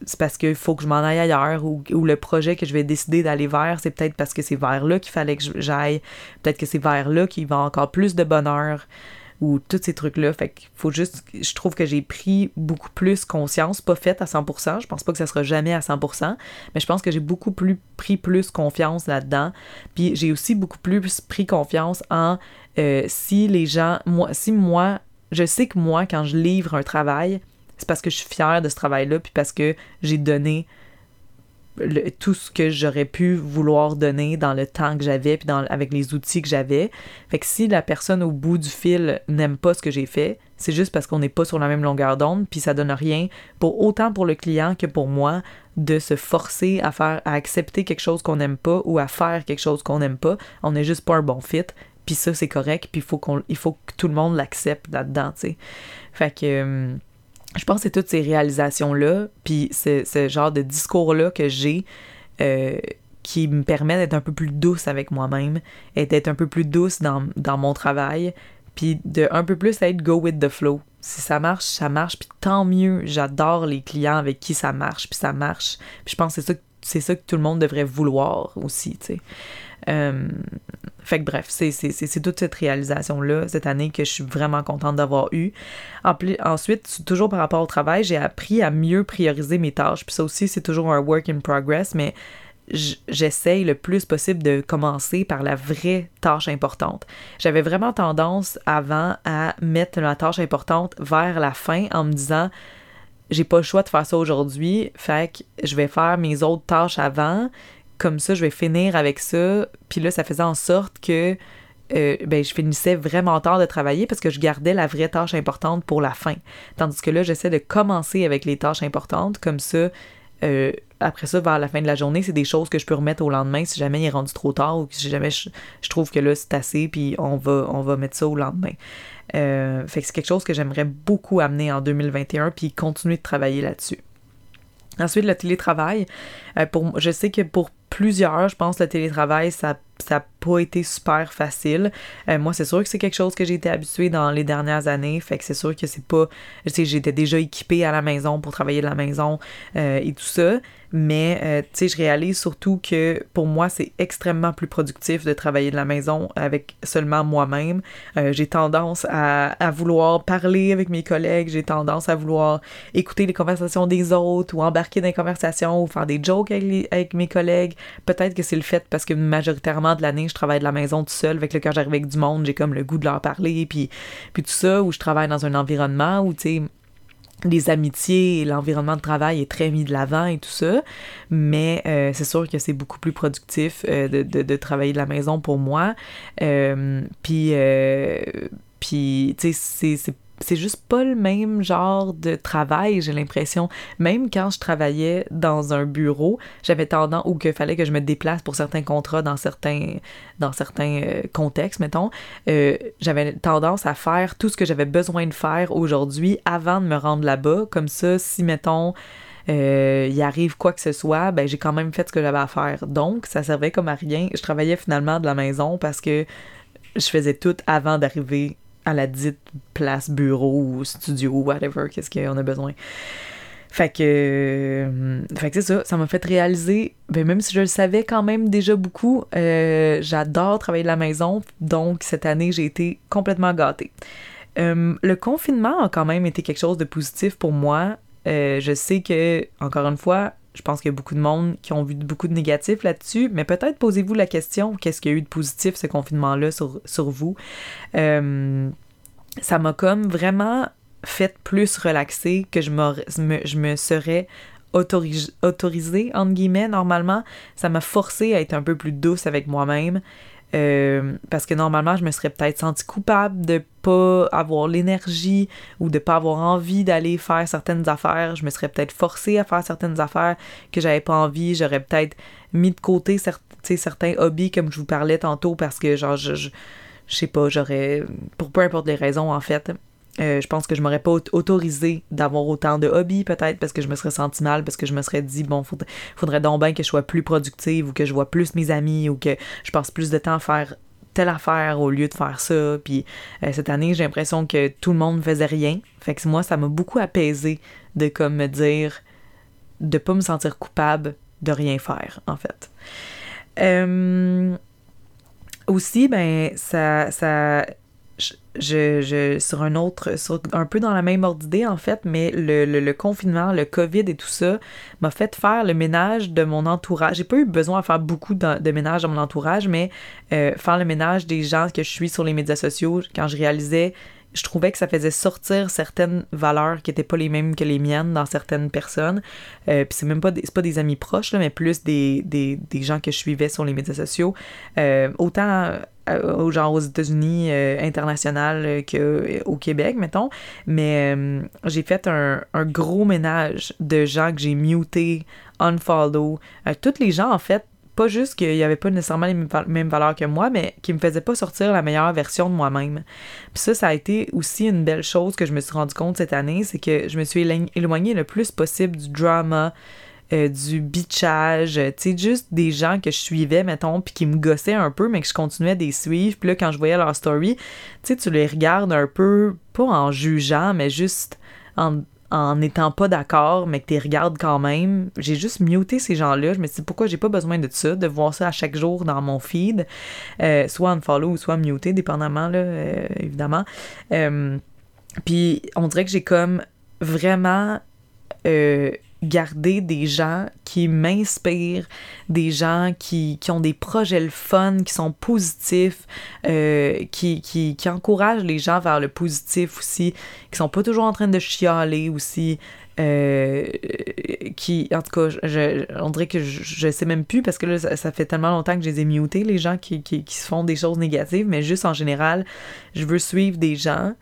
c'est parce qu'il faut que je m'en aille ailleurs ou, le projet que je vais décider d'aller vers, c'est peut-être parce que c'est vers là qu'il fallait que j'aille, peut-être que c'est vers là qu'il va encore plus de bonheur ou tous ces trucs-là. Fait qu'il faut juste, je trouve que j'ai pris beaucoup plus conscience, pas faite à 100%, je pense pas que ça sera jamais à 100%, mais je pense que j'ai beaucoup plus pris plus confiance là-dedans. Puis j'ai aussi beaucoup plus pris confiance en euh, si les gens, moi, si moi, je sais que moi, quand je livre un travail, c'est parce que je suis fière de ce travail-là, puis parce que j'ai donné tout ce que j'aurais pu vouloir donner dans le temps que j'avais puis dans, avec les outils que j'avais. Fait que si la personne au bout du fil n'aime pas ce que j'ai fait, c'est juste parce qu'on n'est pas sur la même longueur d'onde puis ça donne rien pour autant pour le client que pour moi de se forcer à faire à accepter quelque chose qu'on n'aime pas ou à faire quelque chose qu'on n'aime pas. On n'est juste pas un bon fit. Puis ça c'est correct, puis faut il faut que tout le monde l'accepte là-dedans, tu sais. Fait que euh, je pense que c'est toutes ces réalisations-là, puis ce, genre de discours-là que j'ai euh, qui me permet d'être un peu plus douce avec moi-même et d'être un peu plus douce dans, dans mon travail, puis de un peu plus être go with the flow. Si ça marche, ça marche, puis tant mieux. J'adore les clients avec qui ça marche, puis ça marche. Puis je pense que c'est ça, c'est ça que tout le monde devrait vouloir aussi, tu sais. Euh, fait que bref, c'est toute cette réalisation-là cette année que je suis vraiment contente d'avoir eue. ensuite, toujours par rapport au travail, j'ai appris à mieux prioriser mes tâches. Puis ça aussi, c'est toujours un work in progress, mais j'essaye le plus possible de commencer par la vraie tâche importante. J'avais vraiment tendance avant à mettre la tâche importante vers la fin en me disant j'ai pas le choix de faire ça aujourd'hui, fait que je vais faire mes autres tâches avant, comme ça, je vais finir avec ça. Puis là, ça faisait en sorte que euh, ben, je finissais vraiment tard de travailler parce que je gardais la vraie tâche importante pour la fin. Tandis que là, j'essaie de commencer avec les tâches importantes. Comme ça, euh, après ça, vers la fin de la journée, c'est des choses que je peux remettre au lendemain si jamais il est rendu trop tard ou si jamais je, trouve que là, c'est assez, puis on va, on va mettre ça au lendemain. Euh, fait que c'est quelque chose que j'aimerais beaucoup amener en 2021, puis continuer de travailler là-dessus. Ensuite, le télétravail. pour, je sais que pour plusieurs, je pense, le télétravail, ça ça n'a pas été super facile. Euh, moi, c'est sûr que c'est quelque chose que j'ai été habituée dans les dernières années. Fait que c'est sûr que c'est pas. Tu sais, j'étais déjà équipée à la maison pour travailler de la maison euh, et tout ça. Mais, euh, tu sais, je réalise surtout que pour moi, c'est extrêmement plus productif de travailler de la maison avec seulement moi-même. Euh, j'ai tendance à, à, vouloir parler avec mes collègues, j'ai tendance à vouloir écouter les conversations des autres ou embarquer dans les conversations ou faire des jokes avec, avec mes collègues. Peut-être que c'est le fait parce que majoritairement de l'année, je travaille de la maison tout seul. Avec le quand j'arrive avec du monde, j'ai comme le goût de leur parler, puis, puis tout ça, où je travaille dans un environnement où, tu sais, les amitiés et l'environnement de travail est très mis de l'avant et tout ça, mais euh, c'est sûr que c'est beaucoup plus productif euh, de, travailler de la maison pour moi. Euh, puis, puis tu sais, c'est c'est juste pas le même genre de travail, j'ai l'impression. Même quand je travaillais dans un bureau, j'avais tendance, ou qu'il fallait que je me déplace pour certains contrats dans certains, dans certains euh, contextes, mettons, euh, j'avais tendance à faire tout ce que j'avais besoin de faire aujourd'hui avant de me rendre là-bas. Comme ça, si, mettons, euh, il arrive quoi que ce soit, ben j'ai quand même fait ce que j'avais à faire. Donc, ça servait comme à rien. Je travaillais finalement de la maison parce que je faisais tout avant d'arriver à la dite place bureau studio, whatever, qu'est-ce qu'on a besoin. Fait que, euh, fait que c'est ça, ça m'a fait réaliser, ben même si je le savais quand même déjà beaucoup, euh, j'adore travailler de la maison, donc cette année j'ai été complètement gâtée. Euh, le confinement a quand même été quelque chose de positif pour moi. je sais que, encore une fois, je pense qu'il y a beaucoup de monde qui ont vu beaucoup de négatifs là-dessus, mais peut-être posez-vous la question, qu'est-ce qu'il y a eu de positif ce confinement-là sur, sur vous? Euh, ça m'a comme vraiment fait plus relaxer que je, me, je me serais autorisée, autorisée, entre guillemets, normalement. Ça m'a forcé à être un peu plus douce avec moi-même. Euh, parce que normalement, je me serais peut-être senti coupable de pas avoir l'énergie ou de pas avoir envie d'aller faire certaines affaires. Je me serais peut-être forcée à faire certaines affaires que j'avais pas envie. J'aurais peut-être mis de côté certains hobbies comme je vous parlais tantôt parce que genre je, je, je sais pas, j'aurais pour peu importe les raisons en fait. Euh, je pense que je m'aurais pas autorisé d'avoir autant de hobbies, peut-être, parce que je me serais senti mal, parce que je me serais dit, bon, faudrait, faudrait donc bien que je sois plus productive ou que je vois plus mes amis ou que je passe plus de temps à faire telle affaire au lieu de faire ça. Puis euh, cette année, j'ai l'impression que tout le monde faisait rien. Fait que moi, ça m'a beaucoup apaisé de comme me dire, de pas me sentir coupable de rien faire, en fait. Euh, aussi, ben, ça, ça je, je, sur un autre, sur un peu dans la même ordre d'idée en fait, mais le, le, confinement, le COVID et tout ça m'a fait faire le ménage de mon entourage. J'ai pas eu besoin de faire beaucoup de, ménage dans mon entourage, mais euh, faire le ménage des gens que je suis sur les médias sociaux quand je réalisais je trouvais que ça faisait sortir certaines valeurs qui étaient pas les mêmes que les miennes dans certaines personnes. Euh, puis c'est même pas des, pas des amis proches, là, mais plus des, des, des, gens que je suivais sur les médias sociaux. Euh, autant euh, genre aux États-Unis euh, international qu'au Québec, mettons. Mais j'ai fait un, un, gros ménage de gens que j'ai mutés, unfollow. toutes les gens, en fait, pas juste qu'il n'y avait pas nécessairement les mêmes valeurs que moi, mais qui me faisait pas sortir la meilleure version de moi-même. Puis ça, ça a été aussi une belle chose que je me suis rendu compte cette année, c'est que je me suis éloignée le plus possible du drama, euh, du bitchage, tu sais, juste des gens que je suivais, mettons, puis qui me gossaient un peu, mais que je continuais de les suivre. Puis là, quand je voyais leur story, tu sais, tu les regardes un peu, pas en jugeant, mais juste en en n'étant pas d'accord, mais que tu regardes quand même. J'ai juste muté ces gens-là. Je me suis dit pourquoi j'ai pas besoin de ça, de voir ça à chaque jour dans mon feed, euh, soit en follow ou soit muté, dépendamment, là, euh, évidemment. Euh, puis on dirait que j'ai comme vraiment garder des gens qui m'inspirent, des gens qui, qui, ont des projets le fun, qui sont positifs, euh, qui, qui, qui, encouragent les gens vers le positif aussi, qui sont pas toujours en train de chialer aussi. Euh, qui, en tout cas, je, on dirait que je, je, sais même plus parce que là, ça, fait tellement longtemps que je les ai mutés, les gens qui, qui, qui font des choses négatives, mais juste en général, je veux suivre des gens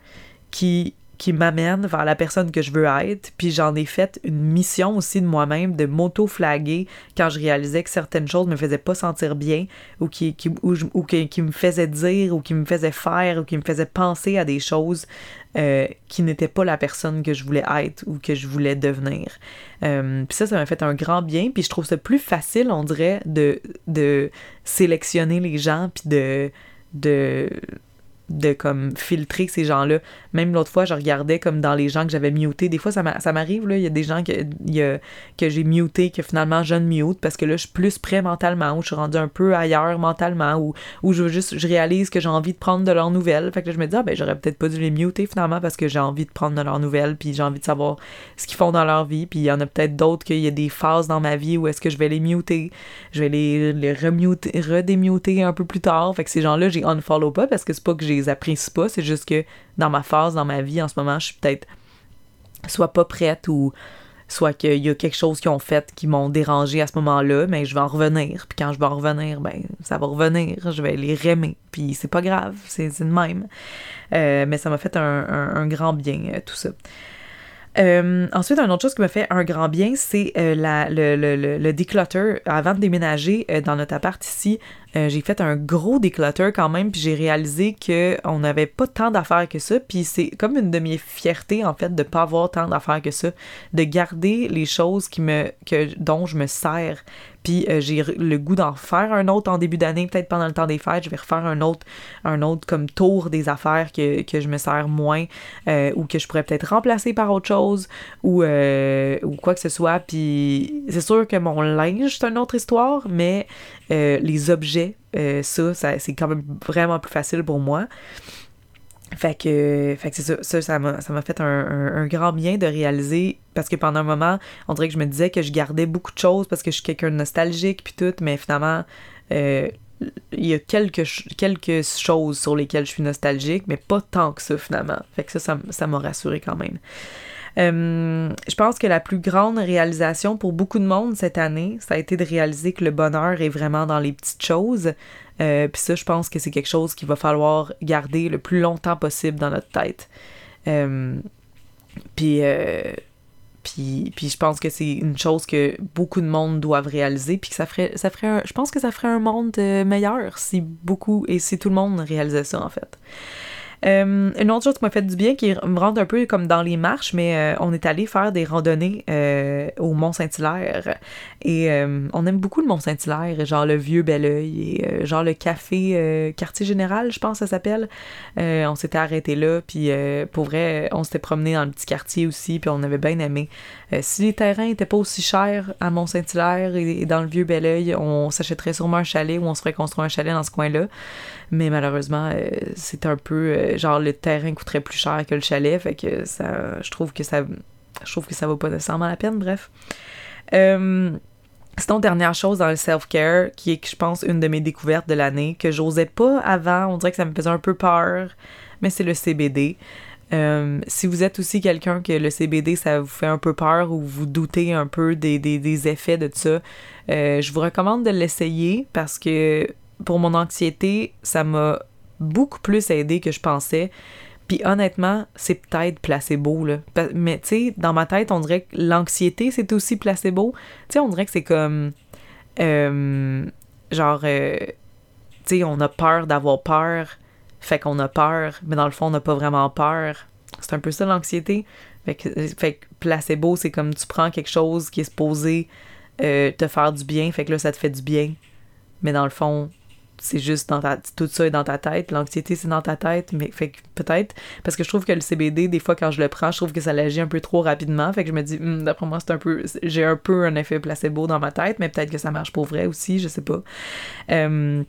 qui qui m'amène vers la personne que je veux être. Puis j'en ai fait une mission aussi de moi-même de m'auto-flaguer quand je réalisais que certaines choses me faisaient pas sentir bien ou qui, me faisaient dire ou qui me faisaient faire ou qui me faisaient penser à des choses euh, qui n'étaient pas la personne que je voulais être ou que je voulais devenir. Euh, puis ça, ça m'a fait un grand bien. Puis je trouve ça plus facile, on dirait, de, de sélectionner les gens puis de... de de comme filtrer ces gens-là. Même l'autre fois, je regardais comme dans les gens que j'avais mutés. Des fois, ça m'arrive, là, il y a des gens que, que j'ai mutés, que finalement je ne mute parce que là, je suis plus prêt mentalement, ou je suis rendu un peu ailleurs mentalement, ou, je juste, je réalise que j'ai envie de prendre de leurs nouvelles. Fait que là, je me dis, ah ben, j'aurais peut-être pas dû les muter finalement parce que j'ai envie de prendre de leurs nouvelles, puis j'ai envie de savoir ce qu'ils font dans leur vie. Puis il y en a peut-être d'autres qu'il y a des phases dans ma vie où est-ce que je vais les muter. Je vais les, les redémuter un peu plus tard. Fait que ces gens-là, j'ai unfollow pas parce que c'est pas que j'ai apprécie pas. C'est juste que dans ma phase, dans ma vie en ce moment, je suis peut-être soit pas prête ou soit qu'il y a quelque chose qu'ils ont fait qui m'ont dérangé à ce moment-là, mais je vais en revenir. Puis quand je vais en revenir, ben ça va revenir. Je vais les remer. Puis c'est pas grave, c'est le même. Euh, mais ça m'a fait un, grand bien, euh, tout ça. Euh, ensuite, une autre chose qui me fait un grand bien, c'est euh, le, le, le, declutter. Avant de déménager dans notre appart ici, j'ai fait un gros declutter quand même, puis j'ai réalisé qu'on n'avait pas tant d'affaires que ça, puis c'est comme une de mes fiertés, en fait, de pas avoir tant d'affaires que ça, de garder les choses qui me, que, dont je me sers, puis euh, j'ai le goût d'en faire un autre en début d'année, peut-être pendant le temps des fêtes, je vais refaire un autre, un autre comme tour des affaires que, que je me sers moins euh, ou que je pourrais peut-être remplacer par autre chose ou, euh, ou quoi que ce soit. Puis c'est sûr que mon linge, c'est une autre histoire, mais les objets, ça, ça c'est quand même vraiment plus facile pour moi. Fait que, fait que c'est ça, ça, m'a, fait un, un, grand bien de réaliser, parce que pendant un moment, on dirait que je me disais que je gardais beaucoup de choses parce que je suis quelqu'un de nostalgique puis tout, mais finalement, euh, il y a quelques, quelques choses sur lesquelles je suis nostalgique, mais pas tant que ça finalement. Fait que ça, ça, m'a rassuré quand même. Euh, je pense que la plus grande réalisation pour beaucoup de monde cette année, ça a été de réaliser que le bonheur est vraiment dans les petites choses. Euh, puis ça, je pense que c'est quelque chose qu'il va falloir garder le plus longtemps possible dans notre tête. Euh, puis, je pense que c'est une chose que beaucoup de monde doivent réaliser, puis que ça ferait, ça ferait je pense que ça ferait un monde meilleur si beaucoup et si tout le monde réalisait ça en fait. Euh, une autre chose qui m'a fait du bien, qui me rend un peu comme dans les marches, mais euh, on est allé faire des randonnées euh, au Mont-Saint-Hilaire. Et on aime beaucoup le Mont-Saint-Hilaire, genre le vieux Belleuil et genre le café Quartier Général, je pense que ça s'appelle. on s'était arrêté là, puis pour vrai, on s'était promené dans le petit quartier aussi, puis on avait bien aimé. si les terrains étaient pas aussi chers à Mont-Saint-Hilaire et, dans le vieux Belleuil, on s'achèterait sûrement un chalet ou on se ferait construire un chalet dans ce coin-là. Mais malheureusement, c'est un peu genre le terrain coûterait plus cher que le chalet, fait que ça, je trouve que ça, je trouve que ça vaut pas nécessairement la peine, bref. Euh, Sinon, dernière chose dans le self-care, qui est, je pense, une de mes découvertes de l'année, que j'osais pas avant, on dirait que ça me faisait un peu peur. mais c'est le CBD. Euh, si vous êtes aussi quelqu'un que le CBD, ça vous fait un peu peur ou vous doutez un peu des, des, effets de ça, euh, je vous recommande de l'essayer parce que pour mon anxiété, ça m'a beaucoup plus aidé que je pensais. Puis honnêtement, c'est peut-être placebo, là. Mais tu sais, dans ma tête, on dirait que l'anxiété, c'est aussi placebo. Tu sais, on dirait que c'est comme... Euh, genre... tu sais, on a peur d'avoir peur fait qu'on a peur, mais dans le fond, on n'a pas vraiment peur. C'est un peu ça l'anxiété. Fait que, fait placebo, c'est comme tu prends quelque chose qui est supposé euh, te faire du bien, fait que là, ça te fait du bien. Mais dans le fond, c'est juste dans ta tout ça est dans ta tête l'anxiété c'est dans ta tête mais fait peut-être parce que je trouve que le CBD des fois quand je le prends je trouve que ça l'agit un peu trop rapidement fait que je me dis hmm, d'après moi c'est un peu j'ai un peu un effet placebo dans ma tête mais peut-être que ça marche pour vrai aussi je sais pas. Euh,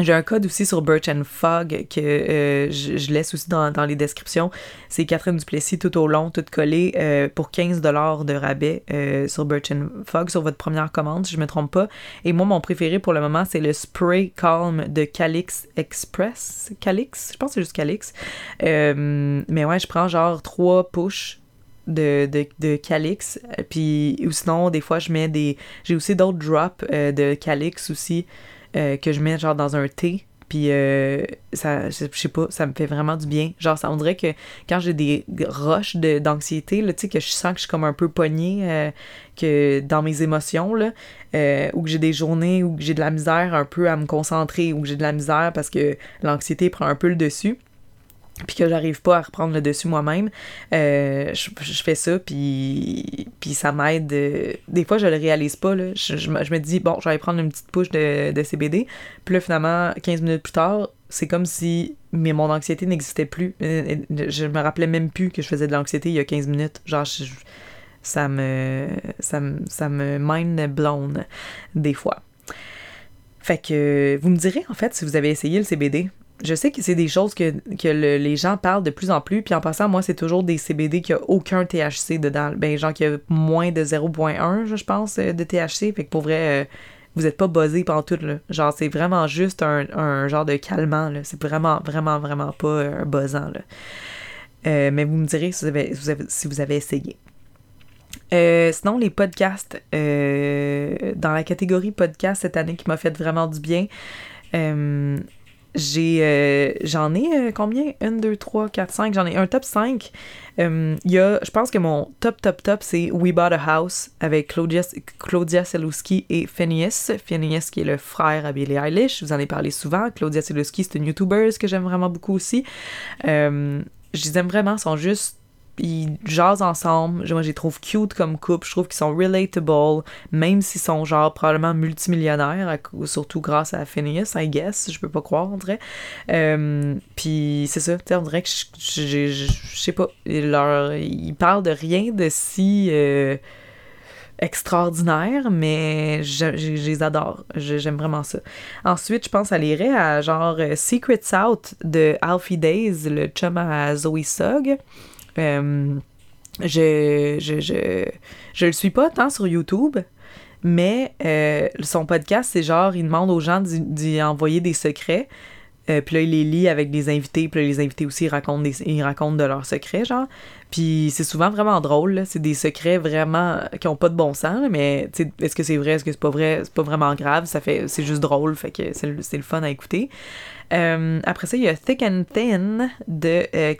j'ai un code aussi sur Birch and Fog que euh, je, laisse aussi dans, les descriptions. C'est Catherine Duplessis tout au long, tout collé euh, pour 15$ de rabais euh, sur Birch and Fog sur votre première commande, si je me trompe pas. Et moi, mon préféré pour le moment, c'est le Spray Calm de Calix Express. Calix? Je pense que c'est juste Calix. mais ouais, je prends genre 3 push de, de, de Calix. Puis, ou sinon, des fois, je mets des. J'ai aussi d'autres drops de Calix aussi. Euh, que je mets genre dans un thé. Puis euh, ça, je sais pas, ça me fait vraiment du bien. Genre, ça, on que quand j'ai des roches d'anxiété, là, tu sais, que je sens que je suis comme un peu pognée, euh, que dans mes émotions, ou que j'ai des journées où j'ai de la misère un peu à me concentrer, ou que j'ai de la misère parce que l'anxiété prend un peu le dessus puis que j'arrive pas à reprendre le dessus moi-même, euh, je, fais ça, puis, ça m'aide. Euh, des fois, je le réalise pas. Là. Je, me dis, bon, je vais prendre une petite push de, de CBD. Puis là, finalement, 15 minutes plus tard, c'est comme si mais mon anxiété n'existait plus. Euh, je me rappelais même plus que je faisais de l'anxiété il y a 15 minutes. Genre, ça me. Ça me, ça me mind blown des fois. Fait que vous me direz en fait si vous avez essayé le CBD je sais que c'est des choses que, les gens parlent de plus en plus. Puis en passant, moi, c'est toujours des CBD qui a aucun THC dedans. Ben, genre qui a moins de 0.1, je pense, euh, de THC. Fait que pour vrai, euh, vous n'êtes pas buzzé pendant tout, là. Genre, c'est vraiment juste un, genre de calmant. C'est vraiment, vraiment, vraiment pas euh, un buzzant, là. mais vous me direz si vous avez, si vous avez essayé. sinon, les podcasts, dans la catégorie podcast cette année qui m'a fait vraiment du bien, j'ai euh, j'en ai euh, combien? 1 2 3 4 5 j'en ai un top 5 euh, il y a je pense que mon top top top c'est We Bought a House avec Claudia Claudia Selowski et Phineas. Phineas qui est le frère à Billie Eilish. Je vous en ai parlé souvent. Claudia Selowski c'est une youtuber que j'aime vraiment beaucoup aussi. Je les aime vraiment. Sont juste ils jasent ensemble. Moi, je les trouve cute comme couple. Je trouve qu'ils sont relatable, même s'ils sont genre probablement multimillionnaires, surtout grâce à Phineas, I guess. Je peux pas croire, on dirait. Euh, puis c'est ça, on dirait que je, je, sais pas. Leur, ils parlent de rien de si. Euh, extraordinaire, mais je, les adore. J'aime vraiment ça. Ensuite, je pense à l'irait à genre euh, Secret South de Alfie Days, le chum à Zoe Sugg. Je, je, le suis pas tant sur YouTube, mais euh, son podcast, c'est genre, il demande aux gens d'y envoyer des secrets. Euh, puis là, il les lit avec des invités. Puis là, les invités aussi, racontent de leurs secrets, genre. Puis c'est souvent vraiment drôle. C'est des secrets vraiment qui ont pas de bon sens. mais est-ce que c'est vrai, est-ce que c'est pas vrai? C'est pas vraiment grave. Ça fait, c'est juste drôle. Fait que c'est, le fun à écouter. Euh, après ça, il y a Thick and Thin de euh,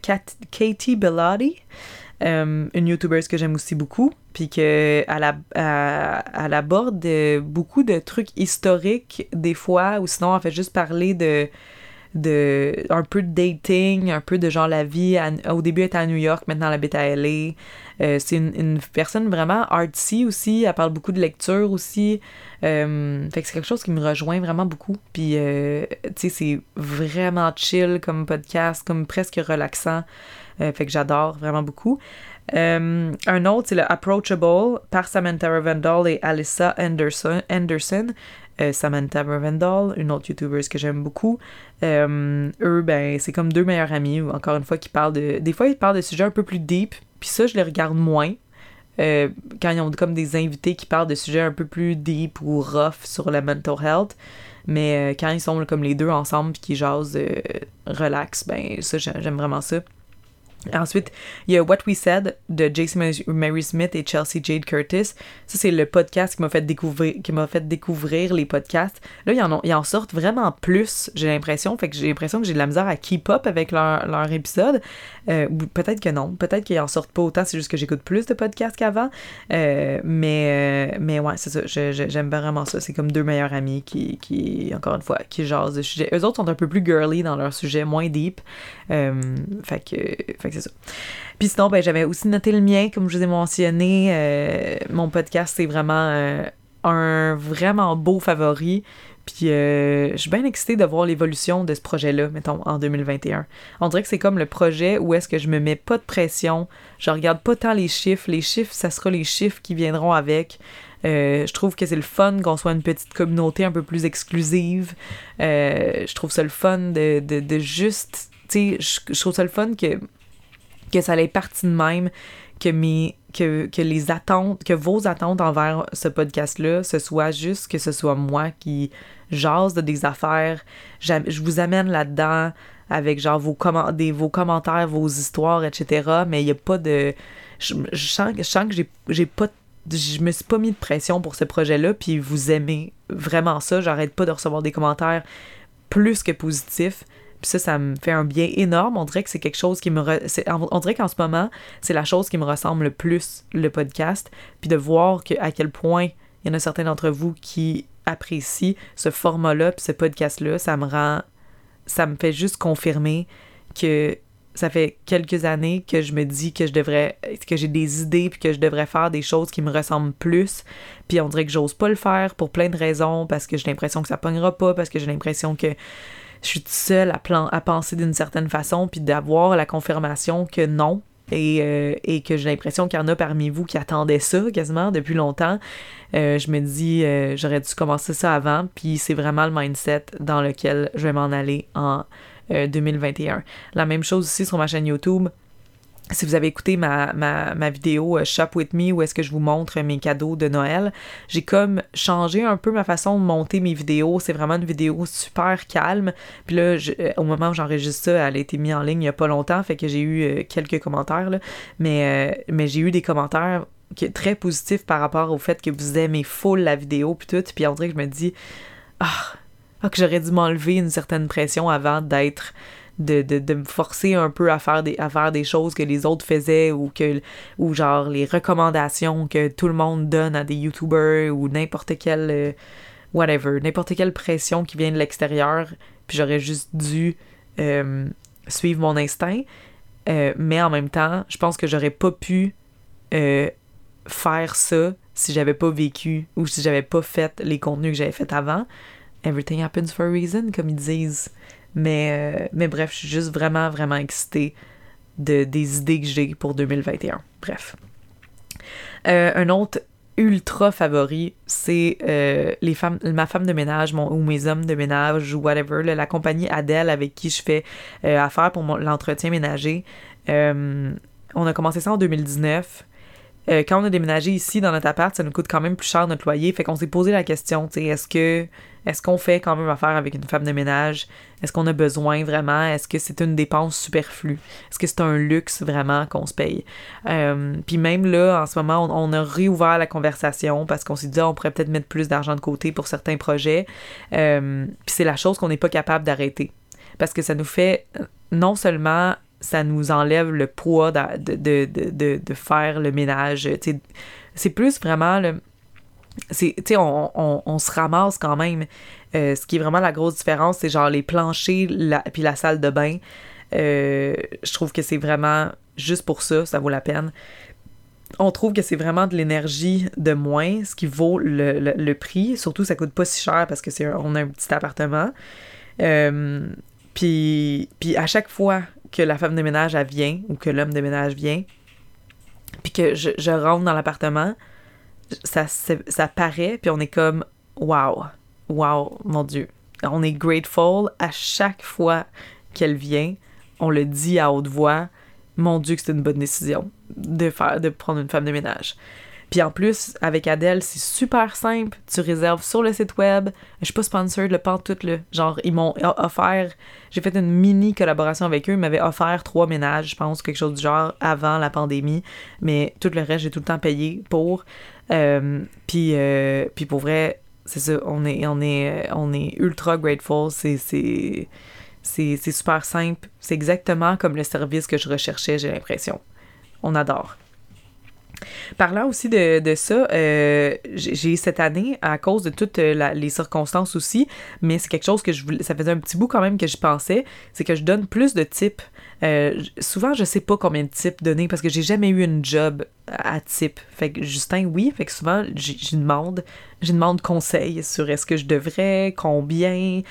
Katie Bellotti. Euh, une youtubeuse que j'aime aussi beaucoup, puis qu'elle elle aborde beaucoup de trucs historiques des fois, ou sinon elle fait juste parler de de un peu de dating, un peu de genre la vie. au début, elle était à New York, maintenant elle habite à LA. Euh, c'est une, personne vraiment artsy aussi. Elle parle beaucoup de lecture aussi. Euh, fait que c'est quelque chose qui me rejoint vraiment beaucoup. Puis, euh, tu sais, c'est vraiment chill comme podcast, comme presque relaxant. fait que j'adore vraiment beaucoup. un autre, c'est le Approachable par Samantha Ravendall et Alyssa. Anderson. Euh, Samantha Ravendall, une autre YouTuber que j'aime beaucoup. Euh, eux, ben, c'est comme deux meilleurs amis, encore une fois, qui parlent de. Des fois, ils parlent de sujets un peu plus deep, puis ça, je les regarde moins. Euh, quand ils ont comme des invités qui parlent de sujets un peu plus deep ou rough sur la mental health. Mais quand ils sont comme les deux ensemble puis qu'ils jasent relax, ben ça, j'aime vraiment ça. Ensuite, il y a What We Said de Jason Mary Smith et Chelsea Jade Curtis. Ça, c'est le podcast qui m'a fait découvrir, fait découvrir les podcasts. Là, ils en, en sortent vraiment plus, j'ai l'impression. Fait que j'ai l'impression que j'ai de la misère à keep up avec leur, leur épisode. Euh, peut-être que non. Peut-être qu'ils en sortent pas autant, c'est juste que j'écoute plus de podcasts qu'avant. Euh, mais, euh, mais ouais, c'est ça. j'aime vraiment ça. C'est comme deux meilleurs amis qui, qui, encore une fois, qui jasent de sujets. Eux autres sont un peu plus girly dans leur sujet, moins deep. fait que c'est ça. Puis sinon, ben, j'avais aussi noté le mien, comme je vous ai mentionné. mon podcast, c'est vraiment un vraiment beau favori. Puis euh, je suis bien excitée de voir l'évolution de ce projet-là, mettons, en 2021. On dirait que c'est comme le projet où est-ce que je me mets pas de pression, je regarde pas tant les chiffres. Les chiffres, ça sera les chiffres qui viendront avec. Euh, je trouve que c'est le fun qu'on soit une petite communauté un peu plus exclusive. Euh, je trouve ça le fun de, de, de juste... Tu sais, je, trouve ça le fun que, que ça ait parti de même, que les attentes, que vos attentes envers ce podcast-là, ce soit juste que ce soit moi qui jase de des affaires. Je vous amène là-dedans avec genre vos, vos commentaires, vos histoires, etc. Mais il n'y a pas de. Je, sens, je sens que j'ai pas je me suis pas mis de pression pour ce projet-là, puis vous aimez vraiment ça. J'arrête pas de recevoir des commentaires plus que positifs. Puis ça, ça me fait un bien énorme. On dirait que c'est quelque chose qui me... On dirait qu'en ce moment, c'est la chose qui me ressemble le plus, le podcast. Puis de voir à quel point il y en a certains d'entre vous qui apprécie ce format-là, puis ce podcast-là, ça me rend. Ça me fait juste confirmer que ça fait quelques années que je me dis que je devrais que j'ai des idées puis que je devrais faire des choses qui me ressemblent plus puis on dirait que j'ose pas le faire pour plein de raisons parce que j'ai l'impression que ça pognera pas parce que j'ai l'impression que je suis toute seule à, penser d'une certaine façon puis d'avoir la confirmation que non et, euh, et que j'ai l'impression qu'il y en a parmi vous qui attendaient ça quasiment depuis longtemps. Euh, je me dis, euh, j'aurais dû commencer ça avant, puis c'est vraiment le mindset dans lequel je vais m'en aller en 2021. La même chose aussi sur ma chaîne YouTube si vous avez écouté ma, vidéo euh, Shop With Me où est-ce que je vous montre mes cadeaux de Noël, j'ai comme changé un peu ma façon de monter mes vidéos. C'est vraiment une vidéo super calme. Puis là, euh, au moment où j'enregistre ça, elle a été mise en ligne il y a pas longtemps, fait que j'ai eu euh, quelques commentaires. Mais, mais j'ai eu des commentaires très positifs par rapport au fait que vous aimez full la vidéo puis tout. Puis on dirait que je me dis, ah, ah que j'aurais dû m'enlever une certaine pression avant d'être de, de, de, me forcer un peu à faire, des, à faire des choses que les autres faisaient ou que ou genre les recommandations que tout le monde donne à des youtubers ou n'importe quelle euh, whatever, n'importe quelle pression qui vient de l'extérieur, puis j'aurais juste dû euh, suivre mon instinct. Euh, mais en même temps, je pense que j'aurais pas pu faire ça si j'avais pas vécu ou si j'avais pas fait les contenus que j'avais fait avant. Everything happens for a reason, comme ils disent. Mais, euh, mais bref, je suis juste vraiment, vraiment excitée de, des idées que j'ai pour 2021. Bref. Euh, un autre ultra favori, c'est euh, les femmes, ma femme de ménage ou mes hommes de ménage ou whatever, la compagnie Adèle avec qui je fais affaire pour l'entretien ménager. on a commencé ça en 2019. quand on a déménagé ici dans notre appart, ça nous coûte quand même plus cher notre loyer. Fait qu'on s'est posé la question, tu sais, est-ce que est-ce qu'on fait quand même affaire avec une femme de ménage? Est-ce qu'on a besoin vraiment? Est-ce que c'est une dépense superflue? Est-ce que c'est un luxe vraiment qu'on se paye? Euh, puis même là, en ce moment, on, a réouvert la conversation parce qu'on s'est dit, ah, on pourrait peut-être mettre plus d'argent de côté pour certains projets. Euh, puis c'est la chose qu'on n'est pas capable d'arrêter. Parce que ça nous fait non seulement ça nous enlève le poids de, de faire le ménage. C'est plus vraiment le c'est on, on, on, se ramasse quand même. Euh, ce qui est vraiment la grosse différence c'est genre les planchers la, puis la salle de bain. Euh, je trouve que c'est vraiment juste pour ça ça vaut la peine. On trouve que c'est vraiment de l'énergie de moins ce qui vaut le, prix. Surtout ça coûte pas si cher parce que c'est on a un petit appartement. Euh, puis à chaque fois que la femme de ménage vient ou que l'homme de ménage vient puis que je rentre dans l'appartement ça, ça paraît, puis on est comme wow, wow, mon Dieu. On est grateful à chaque fois qu'elle vient. On le dit à haute voix. Mon Dieu, que c'est une bonne décision de faire, de prendre une femme de ménage. Puis en plus, avec Adèle, c'est super simple. Tu réserves sur le site web. Je suis pas sponsored, le tout là. Genre, ils m'ont offert. J'ai fait une mini collaboration avec eux. Ils m'avaient offert trois ménages, je pense, quelque chose du genre, avant la pandémie. Mais tout le reste, j'ai tout le temps payé pour. Euh, puis, euh, puis pour vrai, c'est ça, on est, est ultra grateful. C'est, super simple. C'est exactement comme le service que je recherchais, j'ai l'impression. On adore. Parlant aussi de, ça, euh, j'ai cette année, à cause de toutes euh, les circonstances aussi, mais c'est quelque chose que je voulais, ça faisait un petit bout quand même que je pensais, c'est que je donne plus de types. Euh, souvent, je sais pas combien de types donner parce que j'ai jamais eu une job à type. Fait que Justin, oui, fait que souvent, je demande, je demande conseil sur est-ce que je devrais, combien.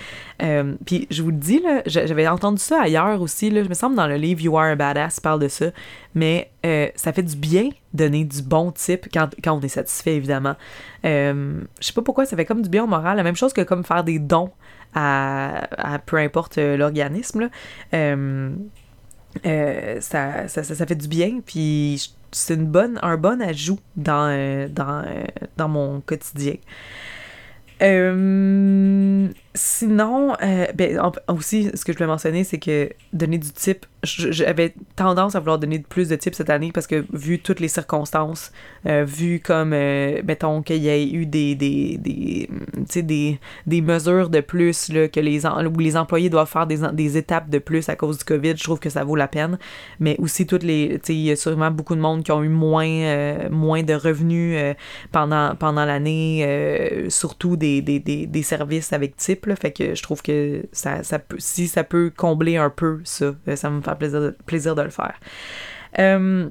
Puis je vous le dis, là, j'avais entendu ça ailleurs aussi, là, je me semble dans le livre You Are a Badass parle de ça, mais ça fait du bien donner du bon type quand, on est satisfait, évidemment. Euh, je sais pas pourquoi, ça fait comme du bien au moral. La même chose que comme faire des dons à, peu importe euh, l'organisme. Euh, ça, ça, ça, fait du bien, puis c'est une bonne, un bon ajout dans, dans, dans mon quotidien. Sinon, ben, aussi, ce que je voulais mentionner, c'est que donner du type j'avais tendance à vouloir donner plus de tips cette année parce que vu toutes les circonstances, euh, vu comme, euh, mettons, qu'il y ait eu des, des, des, des, des mesures de plus, là, que les, où les employés doivent faire des, des étapes de plus à cause du COVID, je trouve que ça vaut la peine. Mais aussi, toutes les, il y a sûrement beaucoup de monde qui ont eu moins, euh, moins de revenus pendant, pendant l'année, surtout des, des, des, des, services avec type, fait que je trouve que ça, si ça peut combler un peu ça, ça me fait plaisir plaisir de le faire. Euh,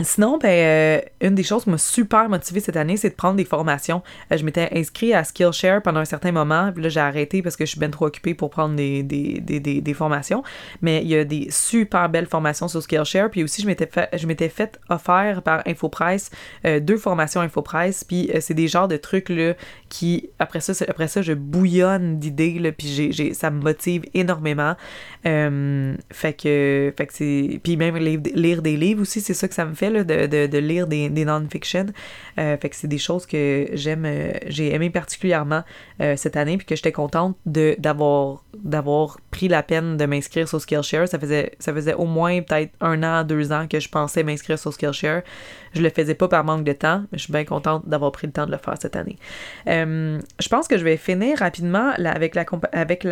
Sinon, ben, euh, une des choses qui m'a super motivée cette année, c'est de prendre des formations. Euh, je m'étais inscrite à Skillshare pendant un certain moment, puis là, j'ai arrêté parce que je suis bien trop occupée pour prendre des, formations. Mais il y a des super belles formations sur Skillshare, puis aussi, je m'étais fait, je par InfoPresse euh, deux formations InfoPresse, puis c'est des genres de trucs, là, qui, après ça, après ça je bouillonne d'idées, là, puis j'ai, ça me motive énormément. fait que. Puis même lire des livres aussi, c'est ça que ça me fait de, lire des, non-fiction. Euh, c'est des choses que j'aime, euh, j'ai aimé particulièrement euh, cette année, puis que j'étais contente de, d'avoir, d'avoir pris la peine de m'inscrire sur Skillshare. Ça faisait, ça faisait au moins peut-être un an, deux ans que je pensais m'inscrire sur Skillshare. Je le faisais pas par manque de temps, mais je suis bien contente d'avoir pris le temps de le faire cette année. je pense que je vais finir rapidement avec la, avec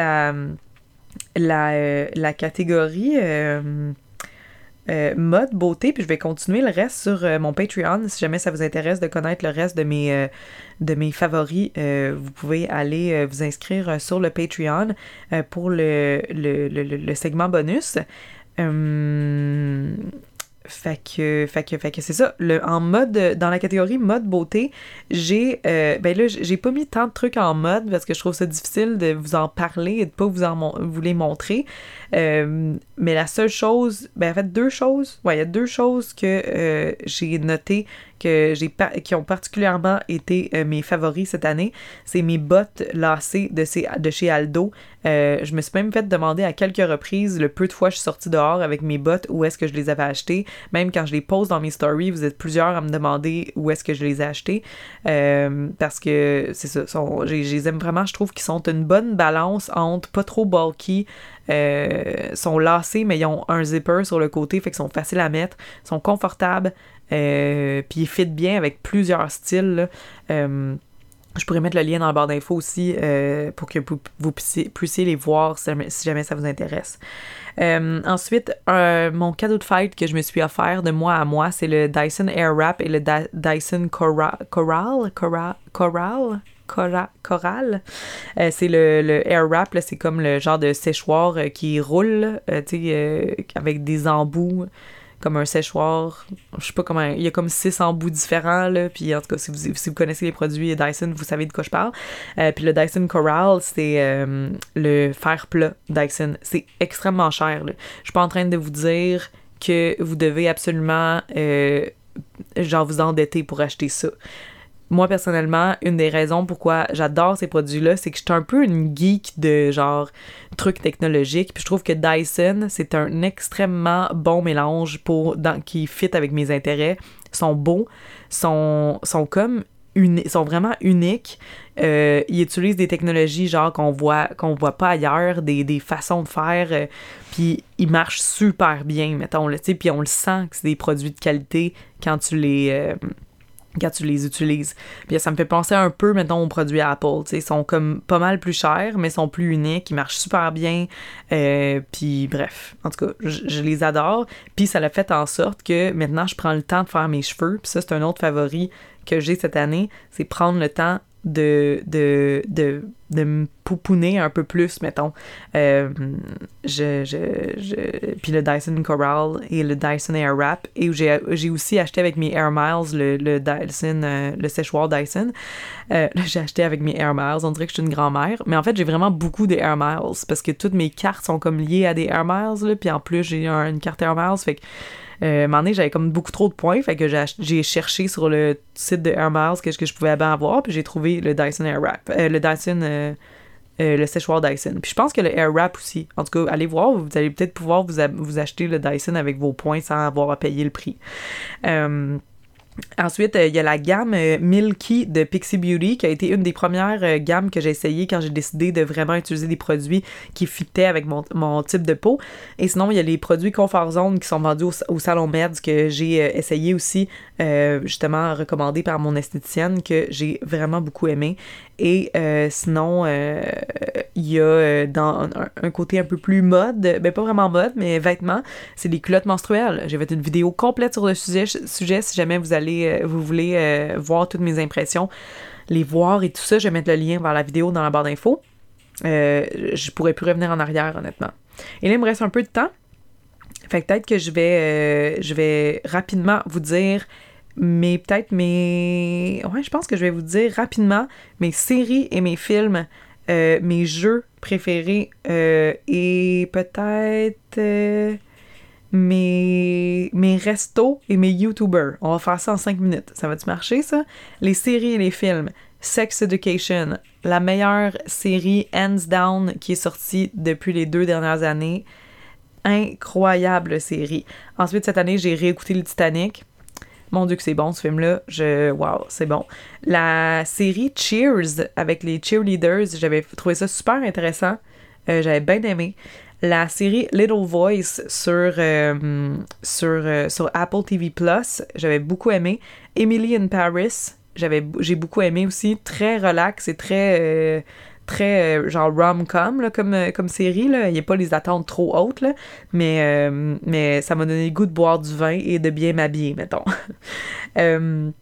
la catégorie euh, mode beauté, puis je vais continuer le reste sur euh, mon Patreon. Si jamais ça vous intéresse de connaître le reste de mes, euh, de mes favoris, vous pouvez aller vous inscrire sur le Patreon pour le, segment bonus. Fait que, fait que, fait que c'est ça. Le, en mode, dans la catégorie mode beauté, j'ai, ben là, j'ai pas mis tant de trucs en mode parce que je trouve ça difficile de vous en parler et de pas vous en vous les montrer. Euh, mais la seule chose, ben en fait deux choses, ouais, il y a deux choses que euh, j'ai notées que j'ai qui ont particulièrement été euh, mes favoris cette année, c'est mes bottes lacées de, de chez Aldo. Je me suis même fait demander à quelques reprises le peu de fois que je suis sortie dehors avec mes bottes où est-ce que je les avais achetées. Même quand je les pose dans mes stories, vous êtes plusieurs à me demander où est-ce que je les ai achetées. Parce que c'est ça, je les aime vraiment, je trouve qu'ils sont une bonne balance entre pas trop bulky, sont lacés, mais ils ont un zipper sur le côté, fait qu'ils sont faciles à mettre, sont confortables, euh, puis il fit bien avec plusieurs styles. Euh, je pourrais mettre le lien dans le barre d'infos aussi euh, pour que vous, puissiez, les voir si jamais, ça vous intéresse. ensuite, mon cadeau de fête que je me suis offert de moi à moi, c'est le Dyson Airwrap et le Dyson Coral? Coral? Coral? Coral? Coral. c'est le, le Airwrap, c'est comme le genre de séchoir qui roule, tu sais, avec des embouts comme un séchoir. Je sais pas comment. Il y a comme six embouts différents, là. Puis en tout cas, si vous, si vous connaissez les produits Dyson, vous savez de quoi je parle. Euh, puis le Dyson Coral, c'est euh, le fer plat Dyson. C'est extrêmement cher. Je suis pas en train de vous dire que vous devez absolument, euh, genre, vous endetter pour acheter ça moi personnellement, une des raisons pourquoi j'adore ces produits-là, c'est que je suis un peu une geek de genre trucs technologiques. Puis je trouve que Dyson, c'est un extrêmement bon mélange pour dans, qui fit avec mes intérêts. Ils sont beaux, sont, sont comme uni, sont vraiment uniques. Euh, ils utilisent des technologies genre qu'on voit qu'on voit pas ailleurs, des, façons de faire. Euh, puis ils marchent super bien, mettons. Là, puis on le sent que c'est des produits de qualité quand tu les. Euh, quand tu les utilises. Puis ça me fait penser un peu, mettons, aux produits Apple. Ils sont comme pas mal plus chers, mais sont plus uniques, ils marchent super bien. Euh, puis bref, en tout cas, je, les adore. Puis ça l'a fait en sorte que maintenant, je prends le temps de faire mes cheveux. Puis ça, c'est un autre favori que j'ai cette année, c'est prendre le temps de, de, de, de me pouponner un peu plus, mettons. Euh, je, je, je, puis le Dyson Coral et le Dyson Airwrap. Et j'ai aussi acheté avec mes Air Miles le, le Dyson, euh, le séchoir Dyson. Euh, j'ai acheté avec mes Air Miles. On dirait que je suis une grand-mère. Mais en fait, j'ai vraiment beaucoup de Air Miles parce que toutes mes cartes sont comme liées à des Air Miles. Là, puis en plus, j'ai une carte Air Miles. Fait que euh, j'avais comme beaucoup trop de points, fait que j'ai cherché sur le site de Air Miles qu'est-ce que je pouvais avoir, puis j'ai trouvé le Dyson Airwrap, euh, le Dyson, euh, euh, le séchoir Dyson. Puis je pense que le Airwrap aussi. En tout cas, allez voir, vous allez peut-être pouvoir vous, vous acheter le Dyson avec vos points sans avoir à payer le prix. Ensuite, euh, il y a la gamme euh, Milky de Pixie Beauty qui a été une des premières euh, gammes que j'ai essayé quand j'ai décidé de vraiment utiliser des produits qui fitaient avec mon, type de peau. Et sinon, il y a les produits Comfort Zone qui sont vendus au, Salon Meds que j'ai essayé aussi, justement recommandé par mon esthéticienne que j'ai vraiment beaucoup aimé. Et sinon, il y a dans un, côté un peu plus mode, ben pas vraiment mode, mais vêtements, c'est les culottes menstruelles. J'ai fait une vidéo complète sur le sujet, si jamais vous allez euh, vous voulez euh, voir toutes mes impressions, les voir et tout ça, je vais mettre le lien vers la vidéo dans la barre d'infos. Euh, je pourrais plus revenir en arrière, honnêtement. Et là, il me reste un peu de temps. Fait que peut-être que je vais, je vais rapidement vous dire mais peut-être mes... Ouais, je pense que je vais vous dire rapidement mes séries et mes films, mes jeux préférés et peut-être mes, mes restos et mes YouTubers. On va faire ça en 5 minutes. Ça va-tu marcher, ça? Les séries et les films. Sex Education, la meilleure série hands down qui est sortie depuis les deux dernières années. Incroyable série. Ensuite, cette année, j'ai réécouté le Titanic. Mon Dieu que c'est bon ce film-là. Je... Wow, c'est bon. La série Cheers avec les cheerleaders, j'avais trouvé ça super intéressant. Euh, j'avais bien aimé la série Little Voice sur, euh, sur, euh, sur Apple TV Plus. J'avais beaucoup aimé. Emily in Paris, j'ai beaucoup aimé aussi. Très relax et très, euh, très genre rom-com comme, comme série. Là. Il n'y a pas les attentes trop hautes, là. Mais, mais ça m'a donné le goût de boire du vin et de bien m'habiller, mettons.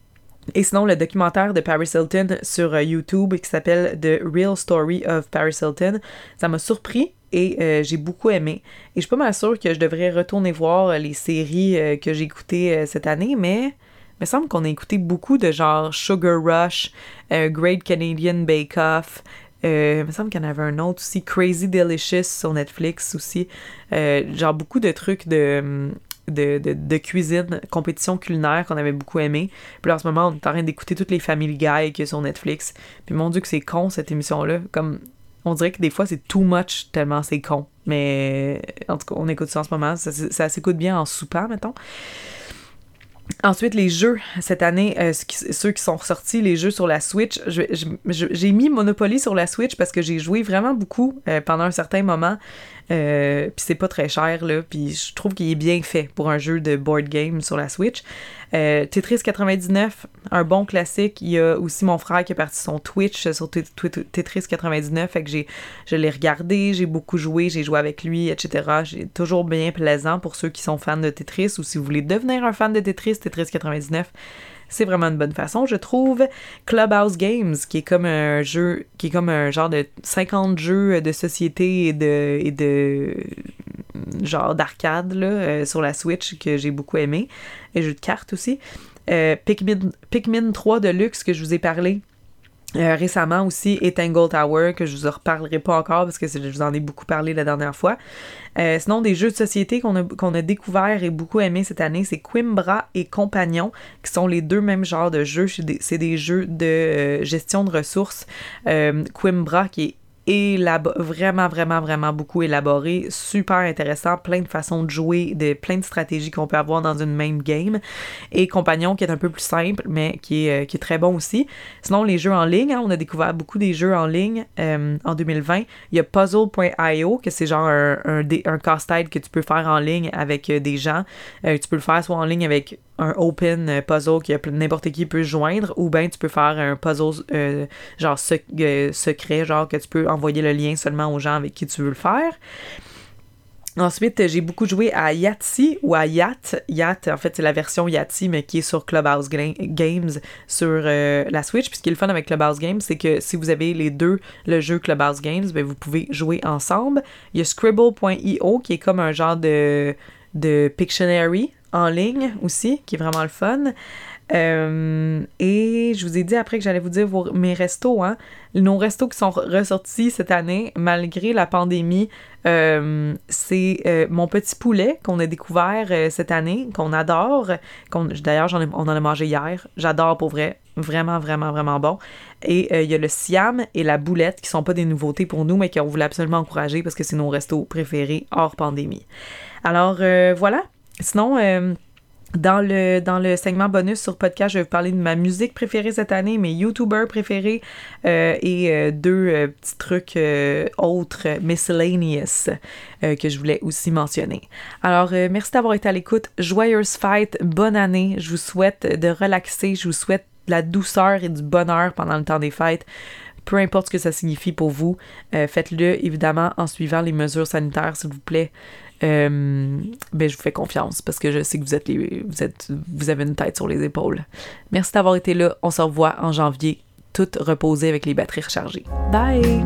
Et sinon, le documentaire de Paris Hilton sur YouTube qui s'appelle The Real Story of Paris Hilton, ça m'a surpris et euh, j'ai beaucoup aimé. Et je suis pas mal sûre que je devrais retourner voir les séries euh, que j'ai écoutées euh, cette année, mais il me semble qu'on a écouté beaucoup de genre Sugar Rush, Great Canadian Bake Off. Il me semble qu'il y en avait un autre aussi, Crazy Delicious sur Netflix aussi. genre beaucoup de trucs de, de, de, cuisine, compétition culinaire qu'on avait beaucoup aimé. Puis là, en ce moment, on est en train d'écouter toutes les Family Guy qu'il y a sur Netflix. Puis mon Dieu que c'est con cette émission-là. Comme on dirait que des fois c'est too much tellement c'est con. Mais en tout cas, on écoute ça en ce moment. Ça, s'écoute bien en soupant, mettons. Ensuite, les jeux, cette année, euh, ceux qui sont ressortis, les jeux sur la Switch, j'ai mis Monopoly sur la Switch parce que j'ai joué vraiment beaucoup euh, pendant un certain moment. Euh, puis c'est pas très cher, là. Puis je trouve qu'il est bien fait pour un jeu de board game sur la Switch. Euh, Tetris 99, un bon classique. Il y a aussi mon frère qui a parti son Twitch sur Tetris 99. Fait que j'ai, je l'ai regardé, j'ai beaucoup joué, j'ai joué avec lui, etc. J'ai toujours bien plaisant pour ceux qui sont fans de Tetris ou si vous voulez devenir un fan de Tetris, Tetris 99 c'est vraiment une bonne façon, je trouve. Clubhouse Games, qui est comme un jeu, qui est comme un genre de 50 jeux de société et de, et de genre d'arcade euh, sur la Switch que j'ai beaucoup aimé. Et jeux de cartes aussi. Euh, Pikmin, Pikmin 3 de luxe que je vous ai parlé Euh, récemment aussi, Tangle Tower, que je vous en reparlerai pas encore parce que je vous en ai beaucoup parlé la dernière fois. Euh, sinon, des jeux de société qu'on a, qu'on a découvert et beaucoup aimé cette année, c'est Quimbra et Compagnon, qui sont les deux mêmes genres de jeux. C'est des, des jeux de euh, gestion de ressources. Quimbra, qui est vraiment, vraiment, vraiment beaucoup élaboré, super intéressant, plein de façons de jouer, de, plein de stratégies qu'on peut avoir dans une même game. Et Compagnon qui est un peu plus simple, mais qui est, euh, qui est très bon aussi. Sinon, les jeux en ligne, hein, on a découvert beaucoup des jeux en ligne euh, en 2020. Il y a Puzzle.io, que c'est genre un, un, un que tu peux faire en ligne avec euh, des gens. tu peux le faire soit en ligne avec un open euh, puzzle que n'importe qui peut joindre, ou bien tu peux faire un puzzle euh, genre euh, secret, genre que tu peux envoyer le lien seulement aux gens avec qui tu veux le faire. Ensuite, j'ai beaucoup joué à Yahtzee ou à Yacht. Yacht, en fait, c'est la version Yahtzee, mais qui est sur Clubhouse Games sur la Switch. Puis ce qui est le fun avec Clubhouse Games, c'est que si vous avez les deux, le jeu Clubhouse Games, ben, vous pouvez jouer ensemble. Il y a Scribble.io qui est comme un genre de, de Pictionary en ligne aussi, qui est vraiment le fun. Euh, et je vous ai dit après que j'allais vous dire vos, mes restos, hein. Nos restos qui sont ressortis cette année, malgré la pandémie, euh, c'est euh, mon petit poulet qu'on a découvert cette année, qu'on adore. D'ailleurs, on en a mangé hier. J'adore pour vrai. Vraiment, vraiment, vraiment bon. Et il y a le siam et la boulette qui sont pas des nouveautés pour nous, mais qu'on voulait absolument encourager parce que c'est nos restos préférés hors pandémie. Alors voilà, Sinon, euh, dans le, dans le segment bonus sur podcast, je vais vous parler de ma musique préférée cette année, mes YouTubers préférés euh, et euh, deux petits trucs autres, miscellaneous, que je voulais aussi mentionner. Alors, merci d'avoir été à l'écoute. Joyeuse fête, bonne année. Je vous souhaite de relaxer, je vous souhaite de la douceur et du bonheur pendant le temps des fêtes peu importe ce que ça signifie pour vous, faites-le évidemment en suivant les mesures sanitaires, s'il vous plaît. Euh, ben, je vous fais confiance parce que je sais que vous êtes, vous êtes vous avez une tête sur les épaules. Merci d'avoir été là. On se revoit en janvier, toutes reposées avec les batteries rechargées. Bye!